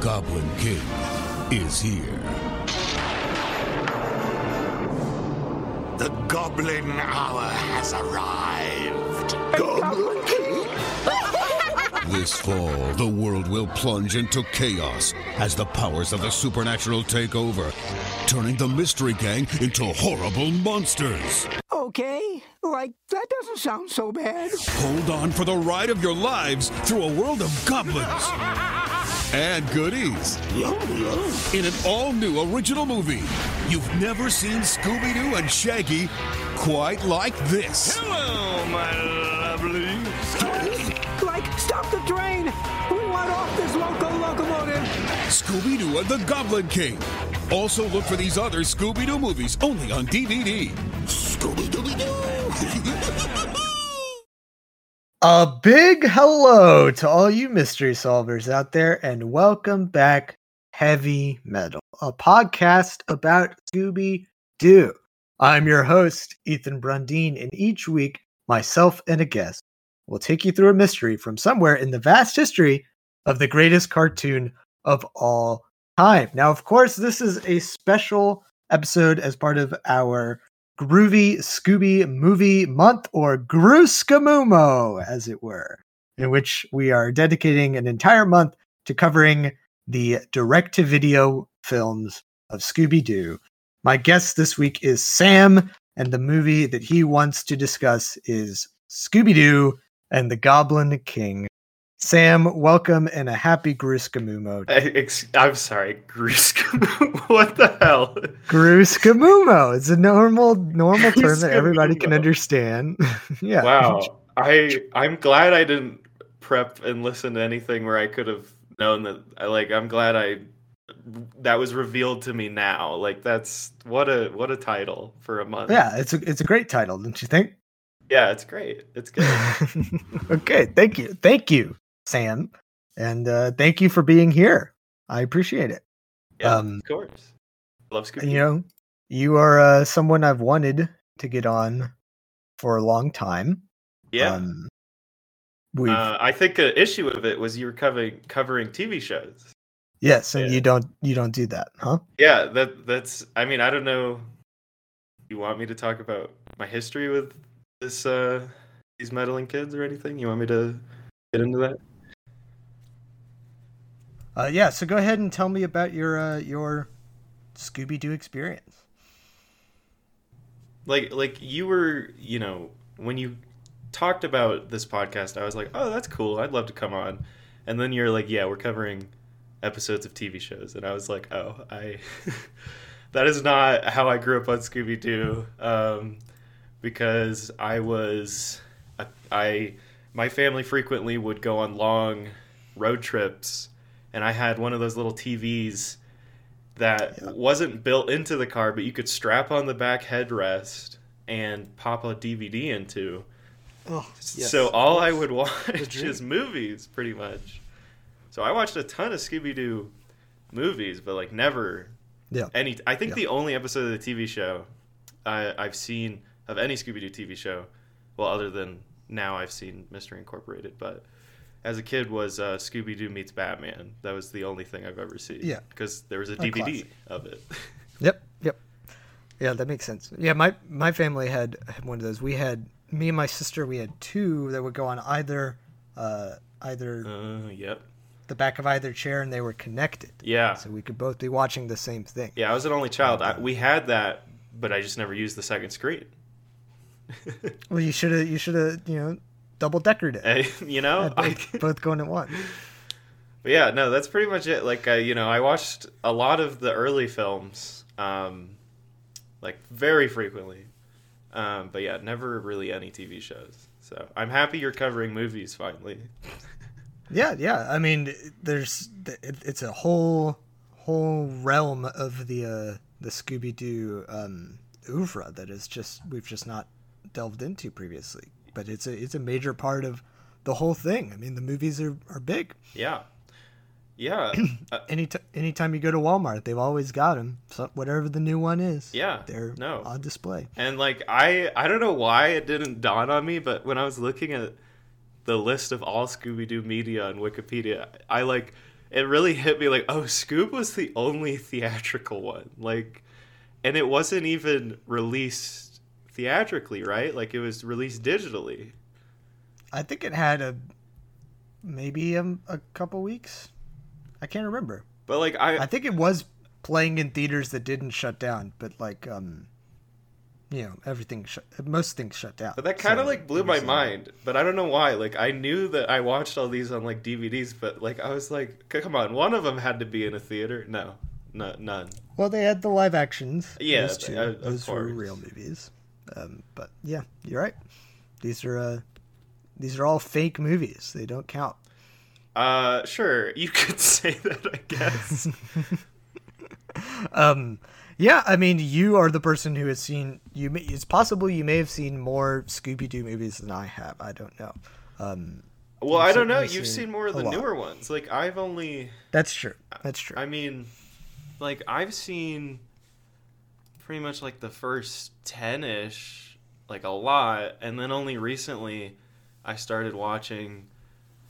Goblin King is here. The Goblin Hour has arrived. Goblin King? This fall, the world will plunge into chaos as the powers of the supernatural take over, turning the Mystery Gang into horrible monsters. Okay, like, that doesn't sound so bad. Hold on for the ride of your lives through a world of goblins and goodies. In an all new original movie, you've never seen Scooby Doo and Shaggy quite like this. Hello, my lovely. Like, stop the train! We want off this local locomotive! Scooby Doo and the Goblin King. Also, look for these other Scooby Doo movies only on DVD. Scooby Dooby Doo! A big hello to all you mystery solvers out there, and welcome back, Heavy Meddle, a podcast about Scooby Doo. I'm your host, Ethan Brundine, and each week, myself and a guest will take you through a mystery from somewhere in the vast history of the greatest cartoon of all time. Now, of course, this is a special episode as part of our Groovy Scooby Movie Month, or Grooskamumo, as it were, in which we are dedicating an entire month to covering the direct to video films of Scooby Doo. My guest this week is Sam, and the movie that he wants to discuss is Scooby Doo and the Goblin King. Sam, welcome and a happy ex- I'm sorry, Gruskamu. what the hell? Grooskamumo. It's a normal normal term that everybody can understand. yeah. Wow. I I'm glad I didn't prep and listen to anything where I could have known that. I like. I'm glad I that was revealed to me now. Like that's what a what a title for a month. Yeah, it's a it's a great title, don't you think? Yeah, it's great. It's good. okay, thank you. Thank you, Sam. And uh thank you for being here. I appreciate it. Yeah, Um, of course. Love Scooby. You know, you are uh someone I've wanted to get on for a long time. yeah. Um uh, I think an issue of it was you were covering covering TV shows. yes, and yeah. you don't you don't do that, huh? Yeah, that that's. I mean, I don't know. You want me to talk about my history with this uh these meddling kids or anything? You want me to get into that? Uh yeah, so go ahead and tell me about your uh your Scooby Doo experience. Like like you were, you know, when you talked about this podcast, I was like, "Oh, that's cool. I'd love to come on." And then you're like, "Yeah, we're covering episodes of TV shows." And I was like, "Oh, I that is not how I grew up on Scooby Doo." Um because I was I, I my family frequently would go on long road trips and I had one of those little TVs that wasn't built into the car but you could strap on the back headrest and pop a DVD into. Oh, So all I would watch is movies pretty much. So I watched a ton of Scooby Doo movies but like never Yeah. any I think Yeah. the only episode of the TV show I, I've seen of any Scooby Doo TV show, well, other than now I've seen Mystery Incorporated, but as a kid was uh, Scooby Doo meets Batman. That was the only thing I've ever seen. Yeah. because there was a A DVD classic. of it. Yep, yep. Yeah, that makes sense. Yeah, my my family had one of those. We had me and my sister. We had two that would go on either uh, either uh, yep. the back of either chair, and they were connected. Yeah. So we could both be watching the same thing. Yeah, I was an only child. I, we had that, but I just never used the second screen. Well, you should have you should have you know double deckered it. Eh, you know, both, both going at once. But yeah, no, that's pretty much it. Like, I, you know, I watched a lot of the early films, um, like very frequently. Um, but yeah, never really any TV shows. So I'm happy you're covering movies finally. Yeah, yeah. I mean, there's it's a whole whole realm of the uh, the Scooby Doo um, oeuvre that is just we've just not delved into previously. But it's a it's a major part of the whole thing. I mean, the movies are, are big. Yeah, yeah, uh, Any t- anytime you go to Walmart, they've always got them. So whatever the new one is, Yeah, they're no. on display. and like I, I don't know why it didn't dawn on me, but when I was looking at the list of all Scooby Doo media on Wikipedia, I like it really hit me like, oh, Scoob was the only theatrical one. Like, and it wasn't even released theatrically, right? Like, it was released digitally. I think it had a maybe a, a couple weeks. I can't remember. But like, I I think it was playing in theaters that didn't shut down, but like um, you know, everything shut. Most things shut down. But that kind of So like blew my mind. But I don't know why. Like I knew that I watched all these on like DVDs, but like I was like, come on, one of them had to be in a theater. No, no, none. Well, they had the live actions. Yeah, those, two. those were real movies. Um, but yeah, you're right. These are uh, these are all fake movies. They don't count. Uh, sure, you could say that. I guess. Um, yeah, I mean, you are the person who has seen. You, may, it's possible you may have seen more Scooby Doo movies than I have. I don't know. Um, well, I don't know. You've seen seen more of the lot. newer ones. Like I've only. that's true. That's true. I mean, like I've seen pretty much like the first ten ish, like a lot, and then only recently I started watching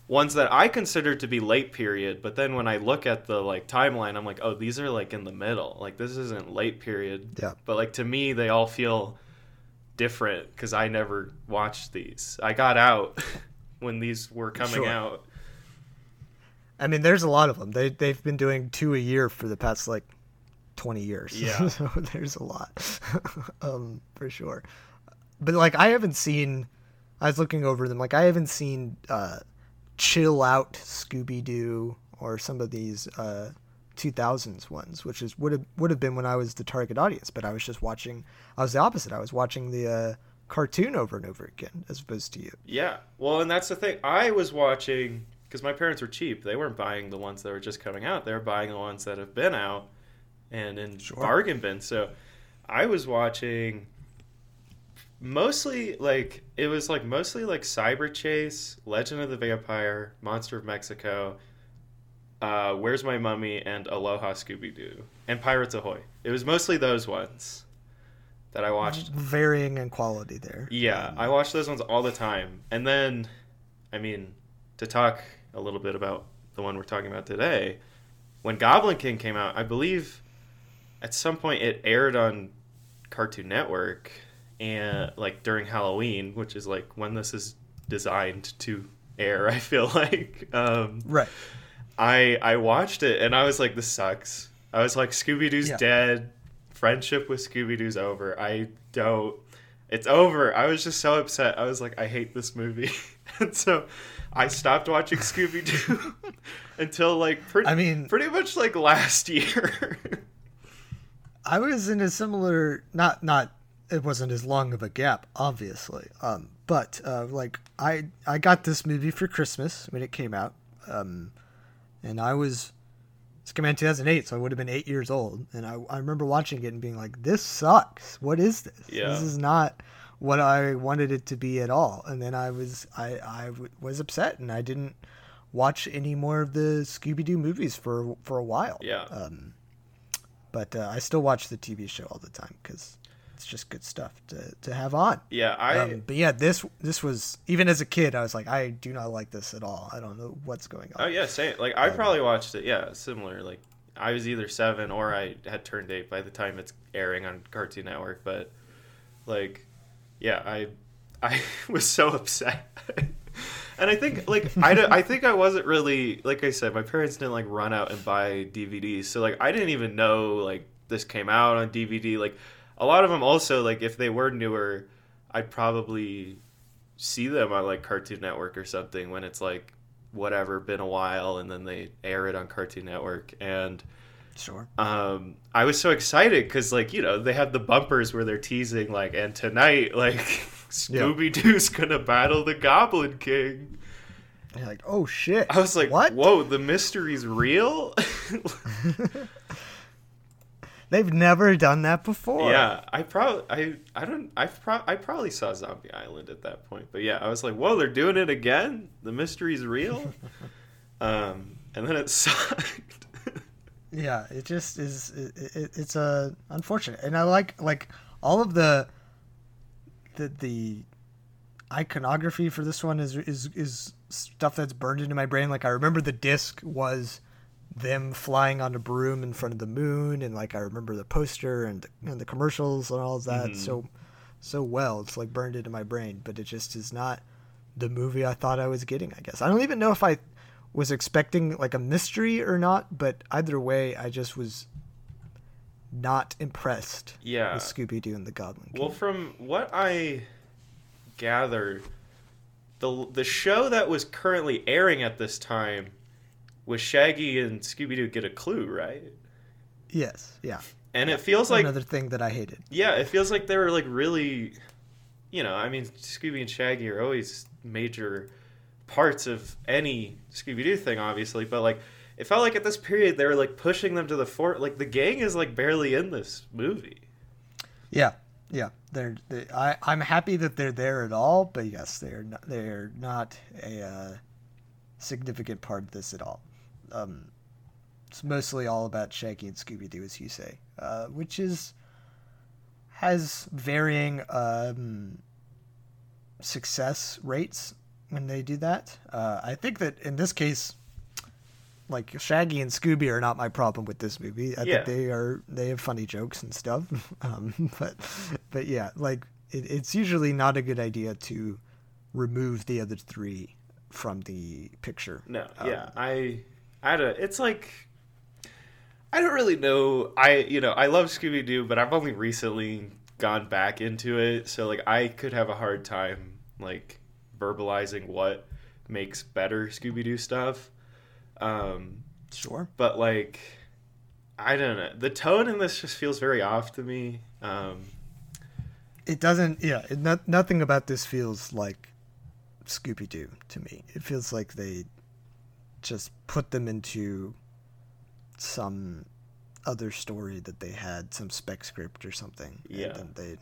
ones that I consider to be late period. But then when I look at the like timeline, I'm like, oh, these are like in the middle. Like this isn't late period. Yeah. But like to me, they all feel different because I never watched these. I got out when these were coming Sure. out. I mean, there's a lot of them. They they've been doing two a year for the past like twenty years. Yeah. so there's a lot, um, for sure. But like, I haven't seen. I was looking over them. Like, I haven't seen uh, Chill Out Scooby Doo or some of these uh, 2000s ones, which is would have would have been when I was the target audience. But I was just watching. I was the opposite. I was watching the uh, cartoon over and over again, as opposed to you. Yeah. Well, and that's the thing. I was watching because my parents were cheap. They weren't buying the ones that were just coming out. They were buying the ones that have been out and in bargain bins. So I was watching mostly like it was like mostly like Cyber Chase, Legend of the Vampire, Monster of Mexico, uh, Where's My Mummy, and Aloha Scooby Doo, and Pirates Ahoy. It was mostly those ones that I watched. Varying in quality there. Yeah, I watch those ones all the time. And then, I mean, to talk a little bit about the one we're talking about today, when Goblin King came out, I believe at some point it aired on Cartoon Network and like during Halloween, which is like when this is designed to air, I feel like. Um, Right. I I watched it and I was like, this sucks. I was like, Scooby Doo's Yeah. dead. Friendship with Scooby Doo's over. I don't. It's over. I was just so upset. I was like, I hate this movie, and so I stopped watching Scooby Doo until like pretty. I mean- pretty much like last year. I was in a similar not not it wasn't as long of a gap, obviously. Um, but uh, like I I got this movie for Christmas when it came out, um, and I was this came out in 2008, so I would have been eight years old, and I I remember watching it and being like, this sucks. What is this? Yeah. This is not what I wanted it to be at all. And then I was I I w- was upset, and I didn't watch any more of the Scooby Doo movies for for a while yeah. um, but uh, I still watch the TV show all the time because it's just good stuff to, to have on. yeah. I. um, but yeah, this this was even as a kid, I was like, I do not like this at all. I don't know what's going on. Oh yeah, same. Like I probably watched it. Yeah, similar. Like I was either seven or I had turned eight by the time it's airing on Cartoon Network. But like, yeah, I I was so upset. and I think like I, I think I wasn't really like I said my parents didn't like run out and buy DVDs so like I didn't even know like this came out on DVD like a lot of them also like if they were newer I'd probably see them on like Cartoon Network or something when it's like whatever been a while and then they air it on Cartoon Network. And Sure. um I was so excited because like you know they have the bumpers where they're teasing like and tonight like Scooby Doo's gonna battle the Goblin King. And you're like, oh shit. I was like, what? Whoa, the mystery's real. They've never done that before. yeah, I probably I I don't I pro- I probably saw Zombie Island at that point, but yeah, I was like, whoa, they're doing it again. The mystery's real. um, and then it sucked. Yeah, it just is. It, it, it's uh, unfortunate, and I like like all of the the the iconography for this one is is is stuff that's burned into my brain. Like I remember the disc was them flying on a broom in front of the moon, and like I remember the poster and the, and the commercials and all of that mm-hmm. so so well. It's like burned into my brain, but it just is not the movie I thought I was getting. I guess I don't even know if I was expecting like a mystery or not, but either way, I just was not impressed Yeah. with Scooby Doo and the Goblin King. Well, from what I gathered, the the show that was currently airing at this time was Shaggy and Scooby Doo Get a Clue, right? yes, yeah. And it feels like Another thing that I hated. yeah, it feels like they were like really, you know, I mean, Scooby and Shaggy are always major parts of any Scooby Doo thing, obviously, but like it felt like at this period they were like pushing them to the fort. Like the gang is like barely in this movie. Yeah, yeah. They're, they I I'm happy that they're there at all, but yes, they're not, they're not a uh, significant part of this at all. Um, it's mostly all about Shaggy and Scooby Doo, as you say, uh, which is has varying um, success rates when they do that. Uh, I think that in this case, like Shaggy and Scooby are not my problem with this movie. I Yeah. think they are they have funny jokes and stuff. um, but but yeah, like it, it's usually not a good idea to remove the other three from the picture. No, Um, yeah, I, I don't. It's like, I don't really know. I, you know, I love Scooby Doo, but I've only recently gone back into it, so like I could have a hard time like verbalizing what makes better Scooby Doo stuff. Um, Sure. but like, I don't know. The tone in this just feels very off to me. Um, It doesn't. Yeah. It, not, nothing about this feels like Scooby Doo to me. It feels like they just put them into some other story that they had, some spec script or something. Yeah. And then they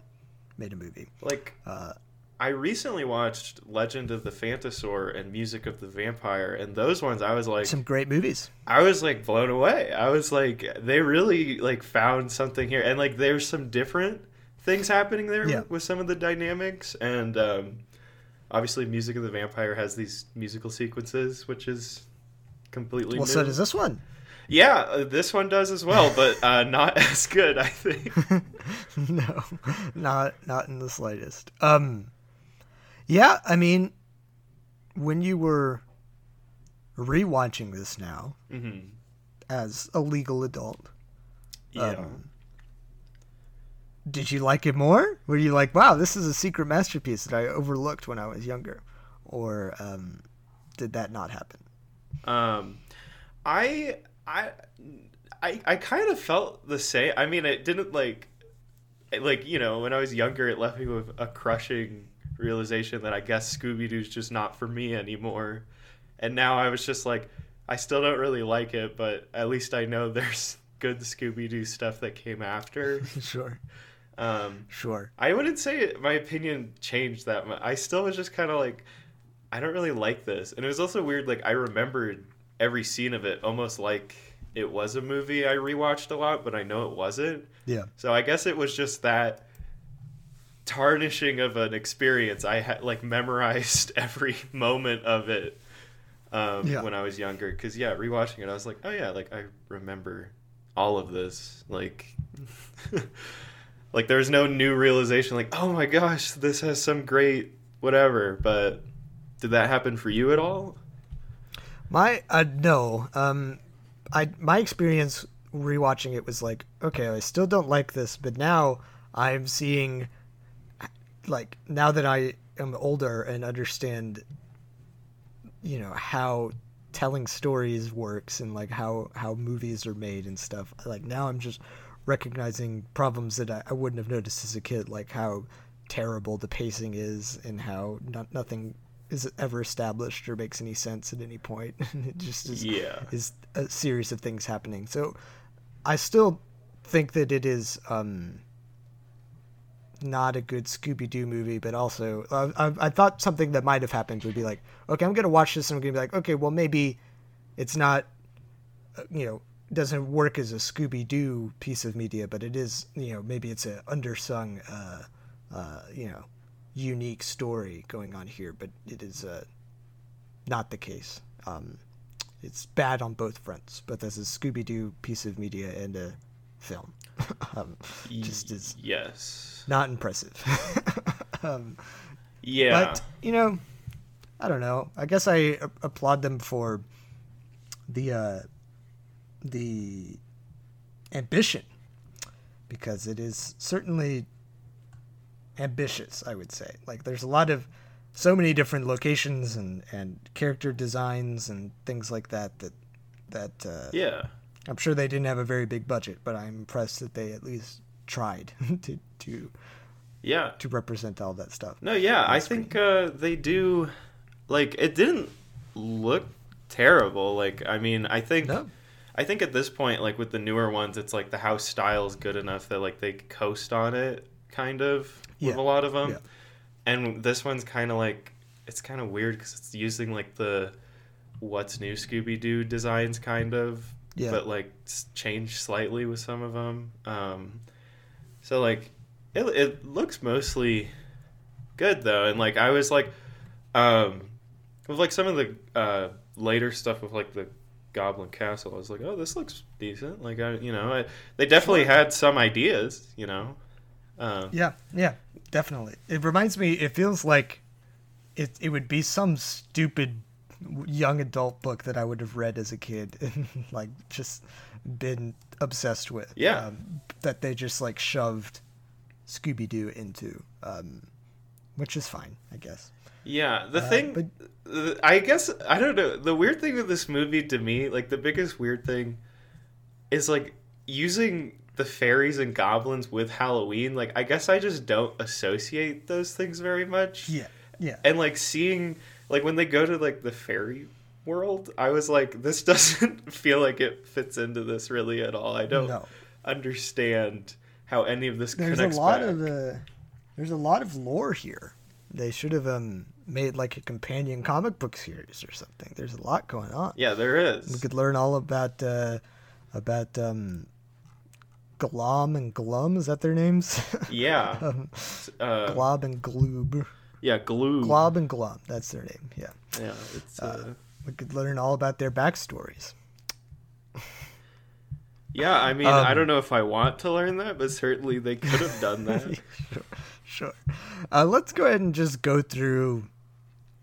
made a movie. like Uh, I recently watched Legend of the Phantasaur and Music of the Vampire, and those ones I was like, some great movies. I was like blown away. I was like, they really like found something here, and like there's some different things happening there Yeah. with some of the dynamics, and um, obviously, Music of the Vampire has these musical sequences, which is completely Well, new. so does this one. Yeah, uh, this one does as well, but uh, not as good, I think. no, not not in the slightest. Um, yeah, I mean, when you were rewatching this now hmm as a legal adult, Yeah. Um, did you like it more? Were you like, wow, this is a secret masterpiece that I overlooked when I was younger, or um, did that not happen? Um, I I I I kind of felt the same. I mean, it didn't like like you know when I was younger, it left me with a crushing realization that I guess Scooby Doo's just not for me anymore. And now I was just like, I still don't really like it, but at least I know there's good Scooby Doo stuff that came after. sure, Um, sure. I wouldn't say my opinion changed that much. I still was just kind of like, I don't really like this. And it was also weird, like, I remembered every scene of it almost like it was a movie I rewatched a lot, but I know it wasn't. Yeah, So I guess it was just that tarnishing of an experience. I had, like, memorized every moment of it um, Yeah. when I was younger. Because, yeah, rewatching it, I was like, oh, yeah, like, I remember all of this. Like, like there's no new realization like oh my gosh this has some great whatever but did that happen for you at all My uh, no. Um, I my experience rewatching it was like, okay, I still don't like this, but now I'm seeing, like, now that I am older and understand, you know how telling stories works and like how how movies are made and stuff. Like now I'm just recognizing problems that I, I wouldn't have noticed as a kid, like how terrible the pacing is and how not, nothing is ever established or makes any sense at any point. it just is, Yeah. is a series of things happening. So I still think that it is um, not a good Scooby Doo movie, but also I, I thought something that might have happened would be like, okay, I'm gonna watch this and I'm gonna be like, okay, well maybe it's not, uh, you know, doesn't work as a Scooby Doo piece of media, but it is, you know, maybe it's a undersung, uh, uh, you know, unique story going on here, but it is uh, not the case. Um, it's bad on both fronts, but as a Scooby Doo piece of media and a film. um, just is yes. not impressive. um, Yeah. but you know, I don't know. I guess I a- applaud them for the uh, the ambition because it is certainly ambitious. I would say like there's a lot of so many different locations and and character designs and things like that that that uh, yeah. I'm sure they didn't have a very big budget, but I'm impressed that they at least tried to to Yeah. to represent all that stuff. No, yeah, I think uh, they do. Like, it didn't look terrible. Like, I mean, I think, No. I think at this point, like with the newer ones, it's like the house style is good enough that like they coast on it, kind of, with Yeah. a lot of them. Yeah. And this one's kind of like, it's kind of weird because it's using like the what's new Scooby Doo designs, kind of, Yeah. but like changed slightly with some of them. Um, so like, it it looks mostly good though, and like I was like, um, with like some of the uh later stuff with like the Goblin Castle, I was like, oh, this looks decent. Like I, you know, I, they definitely had some ideas, you know. Um, Yeah, yeah, definitely. It reminds me. It feels like it. It would be some stupid young adult book that I would have read as a kid and like just been obsessed with. Yeah. um, that they just like shoved Scooby Doo into, um, which is fine, I guess. Yeah, the Uh, thing, but- I guess I don't know. The weird thing with this movie to me, like the biggest weird thing, is like using the fairies and goblins with Halloween. Like, I guess I just don't associate those things very much. Yeah, yeah. and like seeing like when they go to like the fairy world, I was like, this doesn't feel like it fits into this really at all. I don't No. understand how any of this There's a lot back. of uh, there's a lot of lore here. They should have um made like a companion comic book series or something. There's a lot going on. yeah, there is. We could learn all about uh, about um, Glom and Glum. Is that their names? Yeah. um, Uh, Glob and Gloob. Yeah, glue. Glob and Glum. That's their name. Yeah. Yeah, it's uh, We could learn all about their backstories. yeah. I mean, I Um, don't know if I want to learn that, but certainly they could have done that. sure. Sure. Uh, let's go ahead and just go through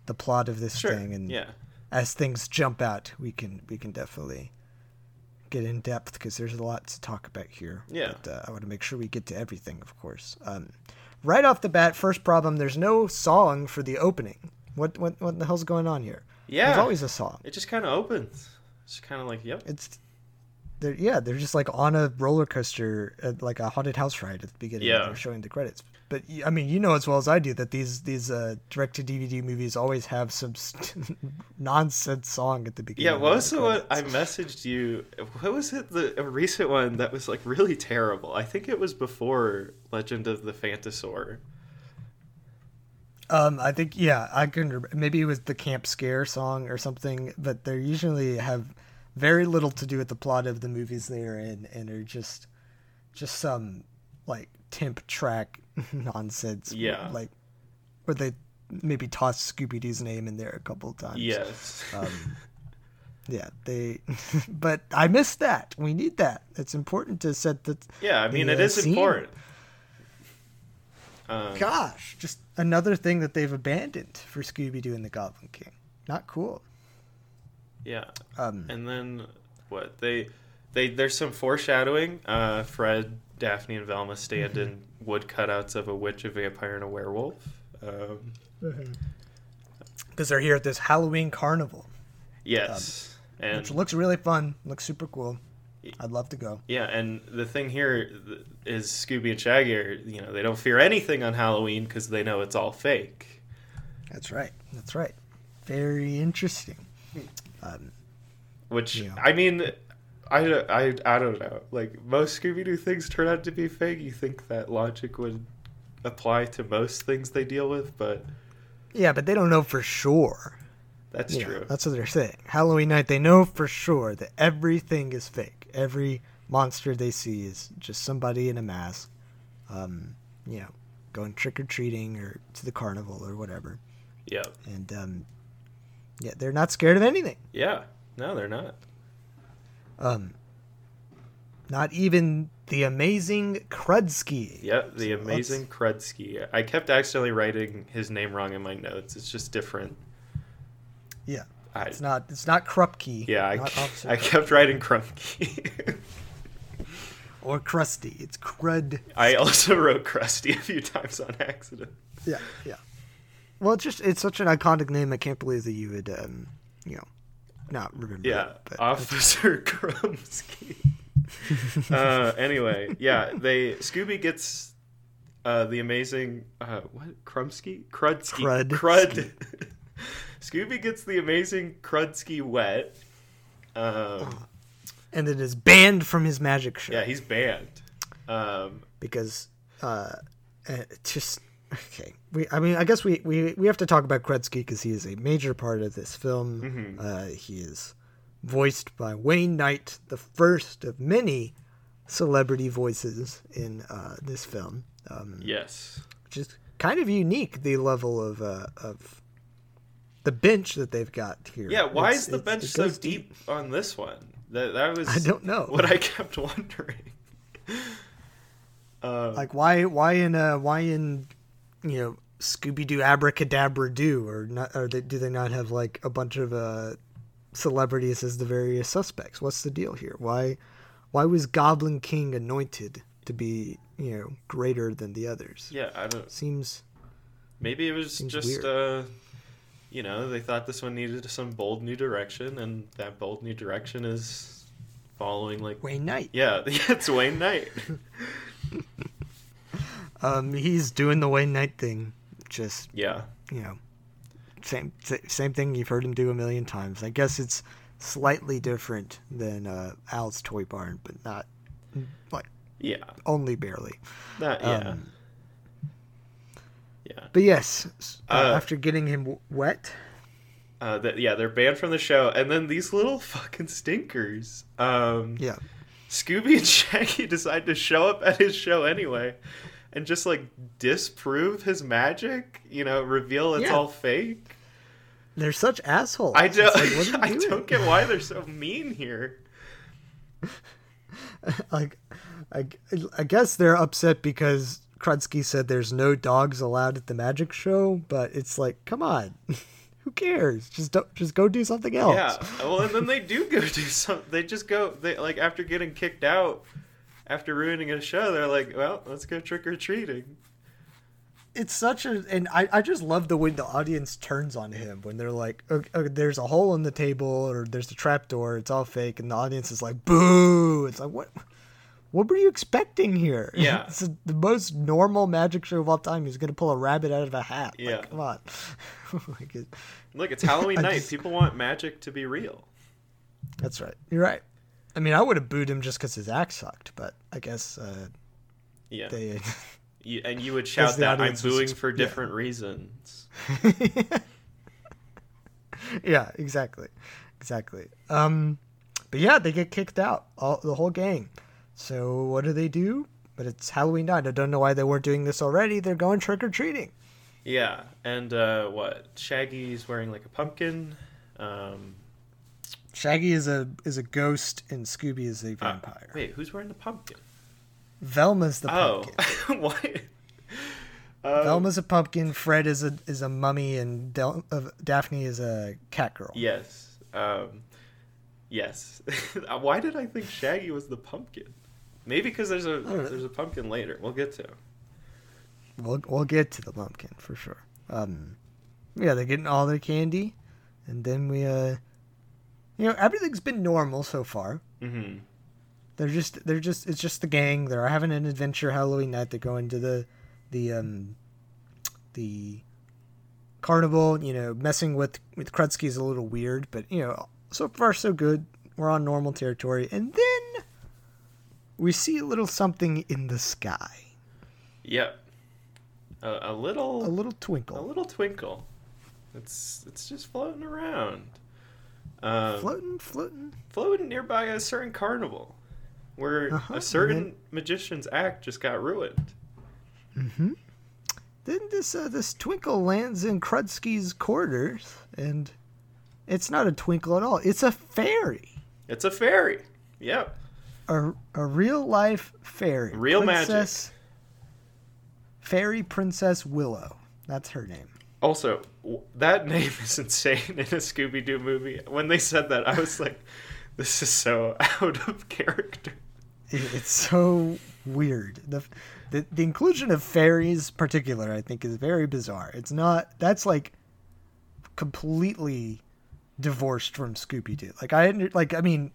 the plot of this sure. thing, and Yeah. as things jump out, we can we can definitely get in depth because there's a lot to talk about here. Yeah. But, uh, I want to make sure we get to everything, of course. Um, right off the bat, first problem: there's no song for the opening. What what what the hell's going on here? Yeah. There's always a song. It just kind of opens. It's kind of like, yep. It's they're yeah, they're just like on a roller coaster, at like a haunted house ride at the beginning. Yeah. Yeah, they're showing the credits. But I mean, you know as well as I do that these these uh, direct to DVD movies always have some st- nonsense song at the beginning. Yeah, what was the one I messaged you? What was it? The a recent one that was like really terrible. I think it was before Legend of the Phantasaur. Um, I think yeah, I can. Maybe it was the Camp Scare song or something. But they usually have very little to do with the plot of the movies they are in, and are just just some like temp track nonsense. Yeah. like where they maybe toss Scooby Doo's name in there a couple times. Yes. Um, yeah, they. but I missed that. We need that. It's important to set the. yeah, I mean the, it uh, is scene. important. Um, Gosh, just another thing that they've abandoned for Scooby Doo and the Goblin King. Not cool. yeah, Um, and then what they they there's some foreshadowing. Uh, Fred, Daphne, and Velma stand in wood cutouts of a witch, a vampire, and a werewolf. Um, because they're here at this Halloween carnival, yes, and which looks really fun. Looks super cool. I'd love to go. Yeah, and the thing here is Scooby and Shaggy are, you know, they don't fear anything on Halloween because they know it's all fake. That's right. That's right. Very interesting. Um, Which, Yeah. I mean, I, don't- I, I don't know. Like, most Scooby Doo things turn out to be fake. You think that logic would apply to most things they deal with, but yeah, but they don't know for sure. that's know, true. that's what they're saying. Halloween night, they know for sure that everything is fake. Every monster they see is just somebody in a mask, um, you know, going trick or treating or to the carnival or whatever. yeah. And um, yeah, they're not scared of anything. Yeah. No, they're not. Um, not even the amazing Krudsky. Yep, the So amazing Krudsky. I kept accidentally writing his name wrong in my notes. It's just different. Yeah, I, it's not. It's not Krupke. yeah, I, Officer I Krupke. kept writing Krumke. or Krusty. It's Crud. I also wrote Krusty a few times on accident. Yeah, yeah. Well, it's just it's such an iconic name. I can't believe that you would, um, you know, not remember. Yeah, it, Officer Krumsky. uh, anyway, yeah, they Scooby gets uh, the amazing uh, what Krumsky Krudsky Krud- Crud. Scooby gets the amazing Krudsky wet. Um, and it is banned from his magic show. yeah, he's banned. Um, because uh, uh, just okay. We, I mean, I guess we we, we have to talk about Krudsky because he is a major part of this film. Mm-hmm. Uh, he is voiced by Wayne Knight, the first of many celebrity voices in uh, this film, um, yes. which is kind of unique. The level of uh, of the bench that they've got here. Yeah, why It's- is the bench so goes deep on this one? That that was I don't know. what I kept wondering. Um, Like why why in uh why in you know Scooby Doo Abracadabra Do or not or they, do they not have like a bunch of uh celebrities as the various suspects? What's the deal here? Why why was Goblin King anointed to be you know greater than the others? yeah, I don't. Seems Maybe it was just, uh, you know, they thought this one needed some bold new direction, and that bold new direction is following like, Wayne Knight. yeah, it's Wayne Knight. Um, he's doing the Wayne Knight thing. Just yeah, you know, same same thing you've heard him do a million times. I guess it's slightly different than uh, Al's Toy Barn, but not like yeah, only barely. that, yeah, Um, yeah. But yes, uh, Uh, after getting him wet, Uh, that, yeah, they're banned from the show, and then these little fucking stinkers. Um, yeah, Scooby and Shaggy decide to show up at his show anyway and just like disprove his magic, you know, reveal it's Yeah. all fake. they're such assholes. I It's don't like, what I doing? don't get why they're so mean here. like, I, I guess they're upset because Krudsky said there's no dogs allowed at the magic show, but it's like, come on, who cares? Just don't, just go do something else. Yeah. Well, and then they do go do something. They just go they like after getting kicked out after ruining a show, they're like, "Well, let's go trick or treating." it's such a and I, I just love the way the audience turns on him when they're like "Uh, uh, there's a hole in the table or there's a trap door it's all fake and the audience is like boo it's like what what were you expecting here Yeah. it's a, the most normal magic show of all time he's gonna pull a rabbit out of a hat Yeah. like, come on Like, it- Look, it's Halloween night. just- People want magic to be real. that's right you're right i mean i would have booed him just because his act sucked but i guess uh, Yeah. they You, and you would shout that I'm booing for yeah. different reasons. yeah, exactly, exactly. Um, but yeah, they get kicked out, all the whole gang. So what do they do? But it's Halloween night. I don't know why they weren't doing this already. They're going trick or treating. Yeah, and uh, what? Shaggy's wearing like a pumpkin. Um, Shaggy is a is a ghost, and Scooby is a uh, vampire. wait, who's wearing the pumpkin? Velma's the Oh, pumpkin. why? Um, Velma's a pumpkin. Fred is a is a mummy, and Del- uh, Daphne is a cat girl. Yes. Um, yes. why did I think Shaggy was the pumpkin? Maybe because there's a there's a pumpkin later. We'll get to. We'll we'll get to the pumpkin for sure. Um, yeah, they're getting all their candy, and then we uh, you know, everything's been normal so far. hmm They're just they're just it's just the gang. They're having an adventure Halloween night. They're going to the the um the carnival. You know, messing with with Krudsky is a little weird, but you know, so far so good. We're on normal territory, and then we see a little something in the sky, Yep. A, a little a little twinkle. a little twinkle. It's it's just floating around. Um, floating, floating. floating nearby a certain carnival where Uh-huh, a certain magician's act just got ruined. Then this uh, this twinkle lands in Krudsky's quarters, and It's not a twinkle at all. It's a fairy. It's a fairy. Yep. A, a real life fairy. Real magic. Fairy Princess Willow. That's her name. Also, that name is insane in a Scooby Doo movie. When they said that, I was like, this is so out of character. It's so weird. The, the the inclusion of fairies, particular, I think, is very bizarre. It's not. That's like completely divorced from Scooby Doo. Like I like I mean,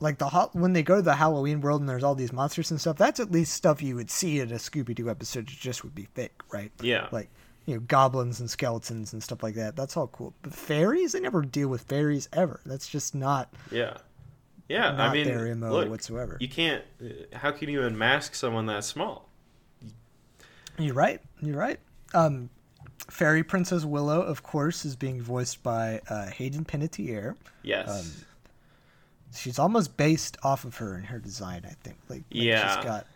like the ho- when they go to the Halloween world and there's all these monsters and stuff. That's at least stuff you would see in a Scooby Doo episode. It just would be fake, right? Yeah. Like you know, goblins and skeletons and stuff like that. That's all cool. But fairies, they never deal with fairies ever. That's just not. Yeah. Yeah, Not I mean, their MO look, whatsoever. You can't. uh, How can you unmask someone that small? You're right. You're right. Um, Fairy Princess Willow, of course, is being voiced by uh, Hayden Panettiere. Yes. Um, She's almost based off of her in her design, I think. Like, like Yeah. she's got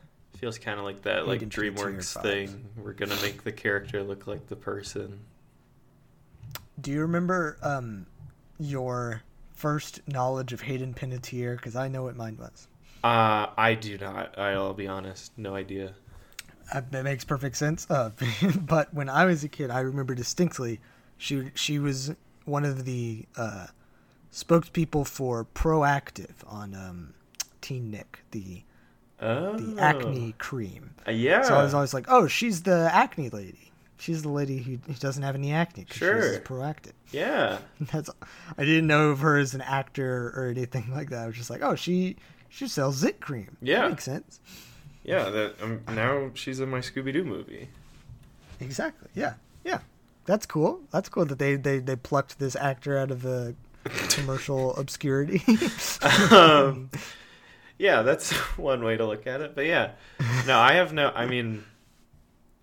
Feels kind of like that, like DreamWorks thing. We're gonna make the character look like the person. Do you remember um, your first knowledge of Hayden Panettiere? Because I know what mine was. Uh, I do not. I'll be honest. No idea. Uh, that makes perfect sense. Uh, but when I was a kid, I remember distinctly she she was one of the uh, spokespeople for Proactiv on um, Teen Nick, the Oh. the acne cream. Uh, yeah. So I was always like, oh, she's the acne lady. She's the lady who, who doesn't have any acne. Sure. She's proactive. Yeah. That's. I didn't know of her as an actor or anything like that. I was just like, oh, she she sells zit cream. Yeah. That makes sense. Yeah. That um, now she's in my Scooby Doo movie. Exactly. Yeah. Yeah. That's cool. That's cool that they they, they plucked this actor out of the commercial obscurity. um, yeah, that's one way to look at it. But yeah, no, I have no. I mean,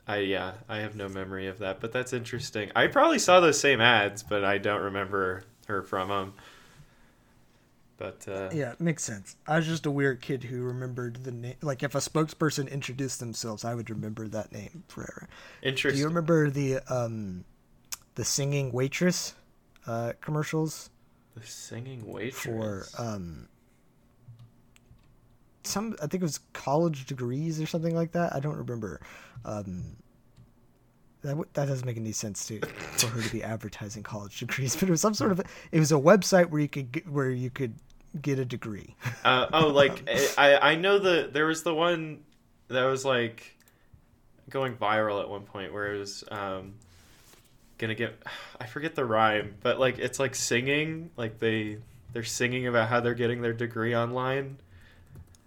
I yeah, I have no memory of that. But that's interesting. I probably saw those same ads, but I don't remember her from them. But uh, yeah, it makes sense. I was just a weird kid who remembered the name. Like if a spokesperson introduced themselves, I would remember that name forever. Interesting. Do you remember the um the singing waitress uh commercials the singing waitress for um some I think it was college degrees or something like that. I don't remember. Um that, w- that doesn't make any sense to for her to be advertising college degrees, but it was some sort of it was a website where you could get, where you could get a degree. Uh, oh, like I I know the there was the one that was like going viral at one point where it was um gonna get I forget the rhyme, but like it's like singing like they they're singing about how they're getting their degree online.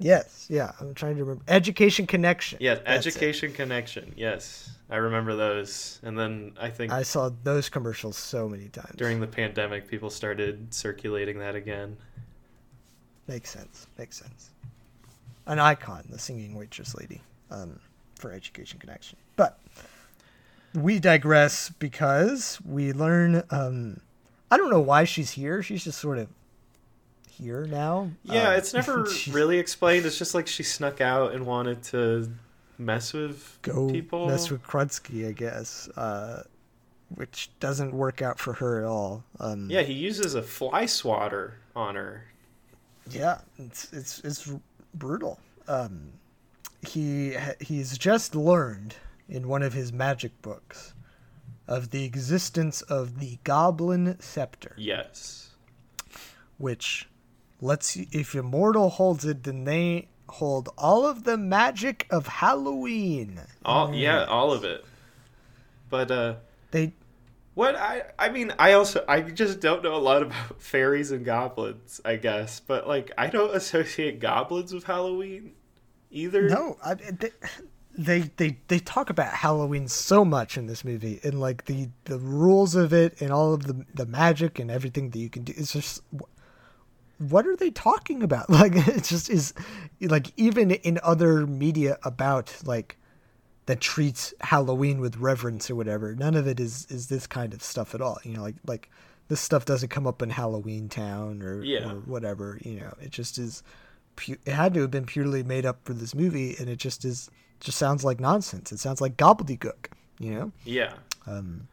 Yes, yeah, I'm trying to remember. Education Connection. Yeah, That's it. education connection. Yes, I remember those. And then I think I saw those commercials so many times. during the pandemic, people started circulating that again. Makes sense. Makes sense. An icon, the singing waitress lady, um, for Education Connection. But we digress because we learn. Um, I don't know why she's here. She's just sort of here now. Yeah, Um, it's never really explained. It's just like she snuck out and wanted to mess with go people. mess with Krudsky, I guess, uh, which doesn't work out for her at all. Um, Yeah, he uses a fly swatter on her. Yeah, it's it's it's brutal. Um, he he's just learned in one of his magic books of the existence of the Goblin Scepter, Yes. which lets you, if Immortal holds it, then they hold all of the magic of Halloween. All yeah, all of it. But uh They what I I mean, I also I just don't know a lot about fairies and goblins, I guess. But like I don't associate goblins with Halloween either. No, I, they, they they they talk about Halloween so much in this movie, and like the the rules of it, and all of the the magic and everything that you can do. It's just what are they talking about? Like it just is like even in other media about like that treats Halloween with reverence or whatever. None of it is is this kind of stuff at all. You know, like like this stuff doesn't come up in Halloween Town or, Yeah. or whatever. You know, it just is. Pu- it had to have been purely made up for this movie, and it just is. Just sounds like nonsense. It sounds like gobbledygook. You know. Yeah. Um,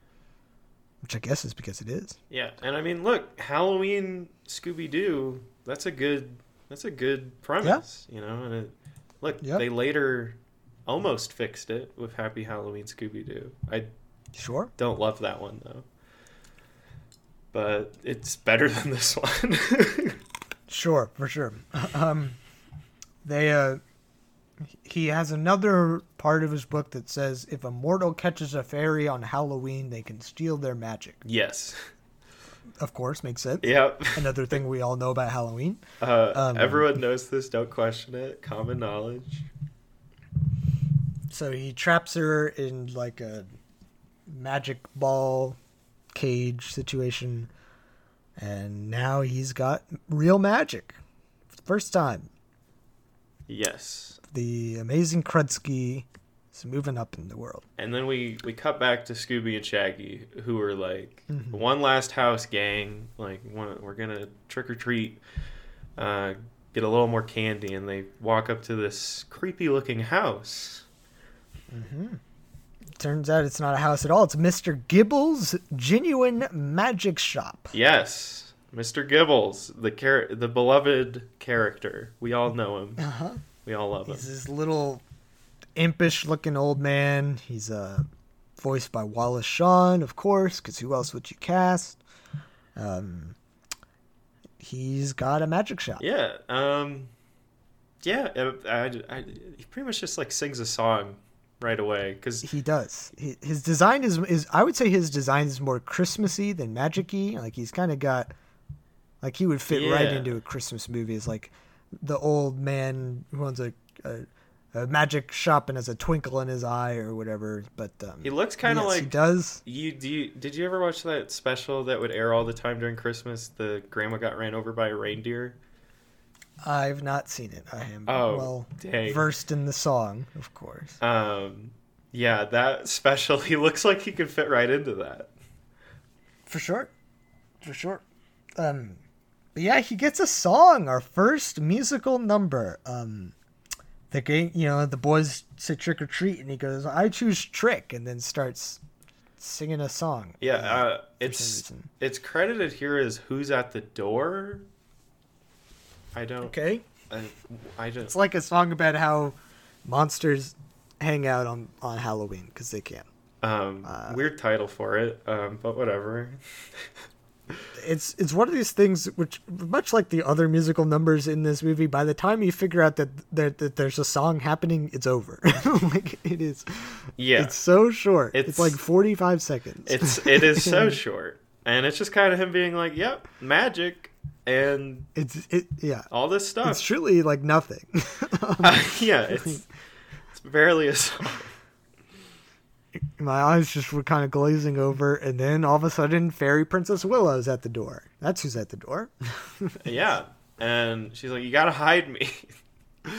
which I guess is because it is. Yeah, and I mean, look, Halloween Scooby Doo. That's a good. That's a good premise, you know. And it, look, Yep. they later almost fixed it with Happy Halloween Scooby Doo. I Sure. don't love that one though, but it's better than this one. Sure, for sure. Um, they uh, he has another part of his book that says if a mortal catches a fairy on Halloween, they can steal their magic. yes. Of course, makes sense. Yep. Another thing we all know about Halloween. Uh, Um, everyone knows this. Don't question it. Common knowledge. So he traps her in like a magic ball cage situation, and now he's got real magic. First time, Yes. The amazing Krudsky is moving up in the world. And then we we cut back to Scooby and Shaggy, who are like Mm-hmm. one last house gang. Like one, we're gonna trick or treat, uh, get a little more candy, and they walk up to this creepy looking house. Turns out it's not a house at all. It's Mr. Gibble's genuine magic shop. Yes, Mr. Gibbles, the char- the beloved character. We all know him. Uh-huh. We all love him. He's this little impish looking old man. He's uh, voiced by Wallace Shawn, of course, because who else would you cast? Um, he's got a magic shop. Yeah. Um. Yeah. uh, I, I, he pretty much just like sings a song right away because He does. He, his design is is I would say his design is more Christmassy than magicy. Like he's kind of got, like he would fit right into a Christmas movie. Is like the old man who owns a, a, a magic shop and has a twinkle in his eye or whatever. But um, he looks kind of yes, he does. You do you, did you ever watch that special that would air all the time during Christmas? The grandma got ran over by a reindeer. I've not seen it. I am Oh, well dang. versed in the song, of course. Um, yeah, that special. He looks like he could fit right into that. For sure. For sure. Um but yeah, he gets a song, our first musical number. Um the game you know, the boys say trick or treat and he goes, I choose trick and then starts singing a song. Yeah, uh, it's it's credited here as "Who's at the Door." I don't. Okay. I, I don't. It's like a song about how monsters hang out on on Halloween because they can. Um, uh, weird title for it, um, but whatever. it's it's one of these things which much like the other musical numbers in this movie by the time you figure out that that, that there's a song happening it's over. Like it is Yeah, it's so short. It's, It's- like 45 seconds. It's it is so short, and it's just kind of him being like, "Yep, magic," and it's it yeah. all this stuff. it's truly like nothing. Yeah, it's it's barely a song. My eyes just were kind of glazing over and then all of a sudden fairy princess willow's at the door that's who's at the door Yeah, and she's like, "You gotta hide me."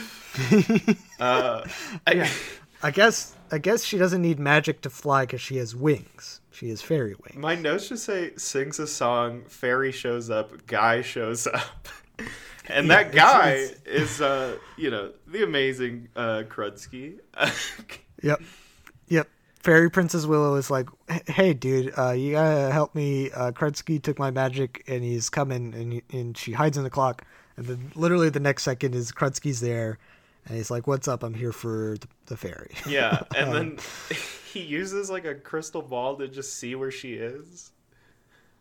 uh, I- Yeah. i guess i guess she doesn't need magic to fly because she has wings she has fairy wings my notes just say sings a song, fairy shows up, guy shows up, and Yeah, that it's- guy it's- is uh, you know, the amazing uh, Krudsky. Yep. Yep. Fairy Princess Willow is like, hey, dude, uh, you gotta help me. Uh, Krudsky took my magic and he's coming, and, he- and she hides in the clock. And then literally the next second is Krudsky's there, and he's like, what's up? I'm here for the, the fairy. yeah, and Um, then he uses like a crystal ball to just see where she is.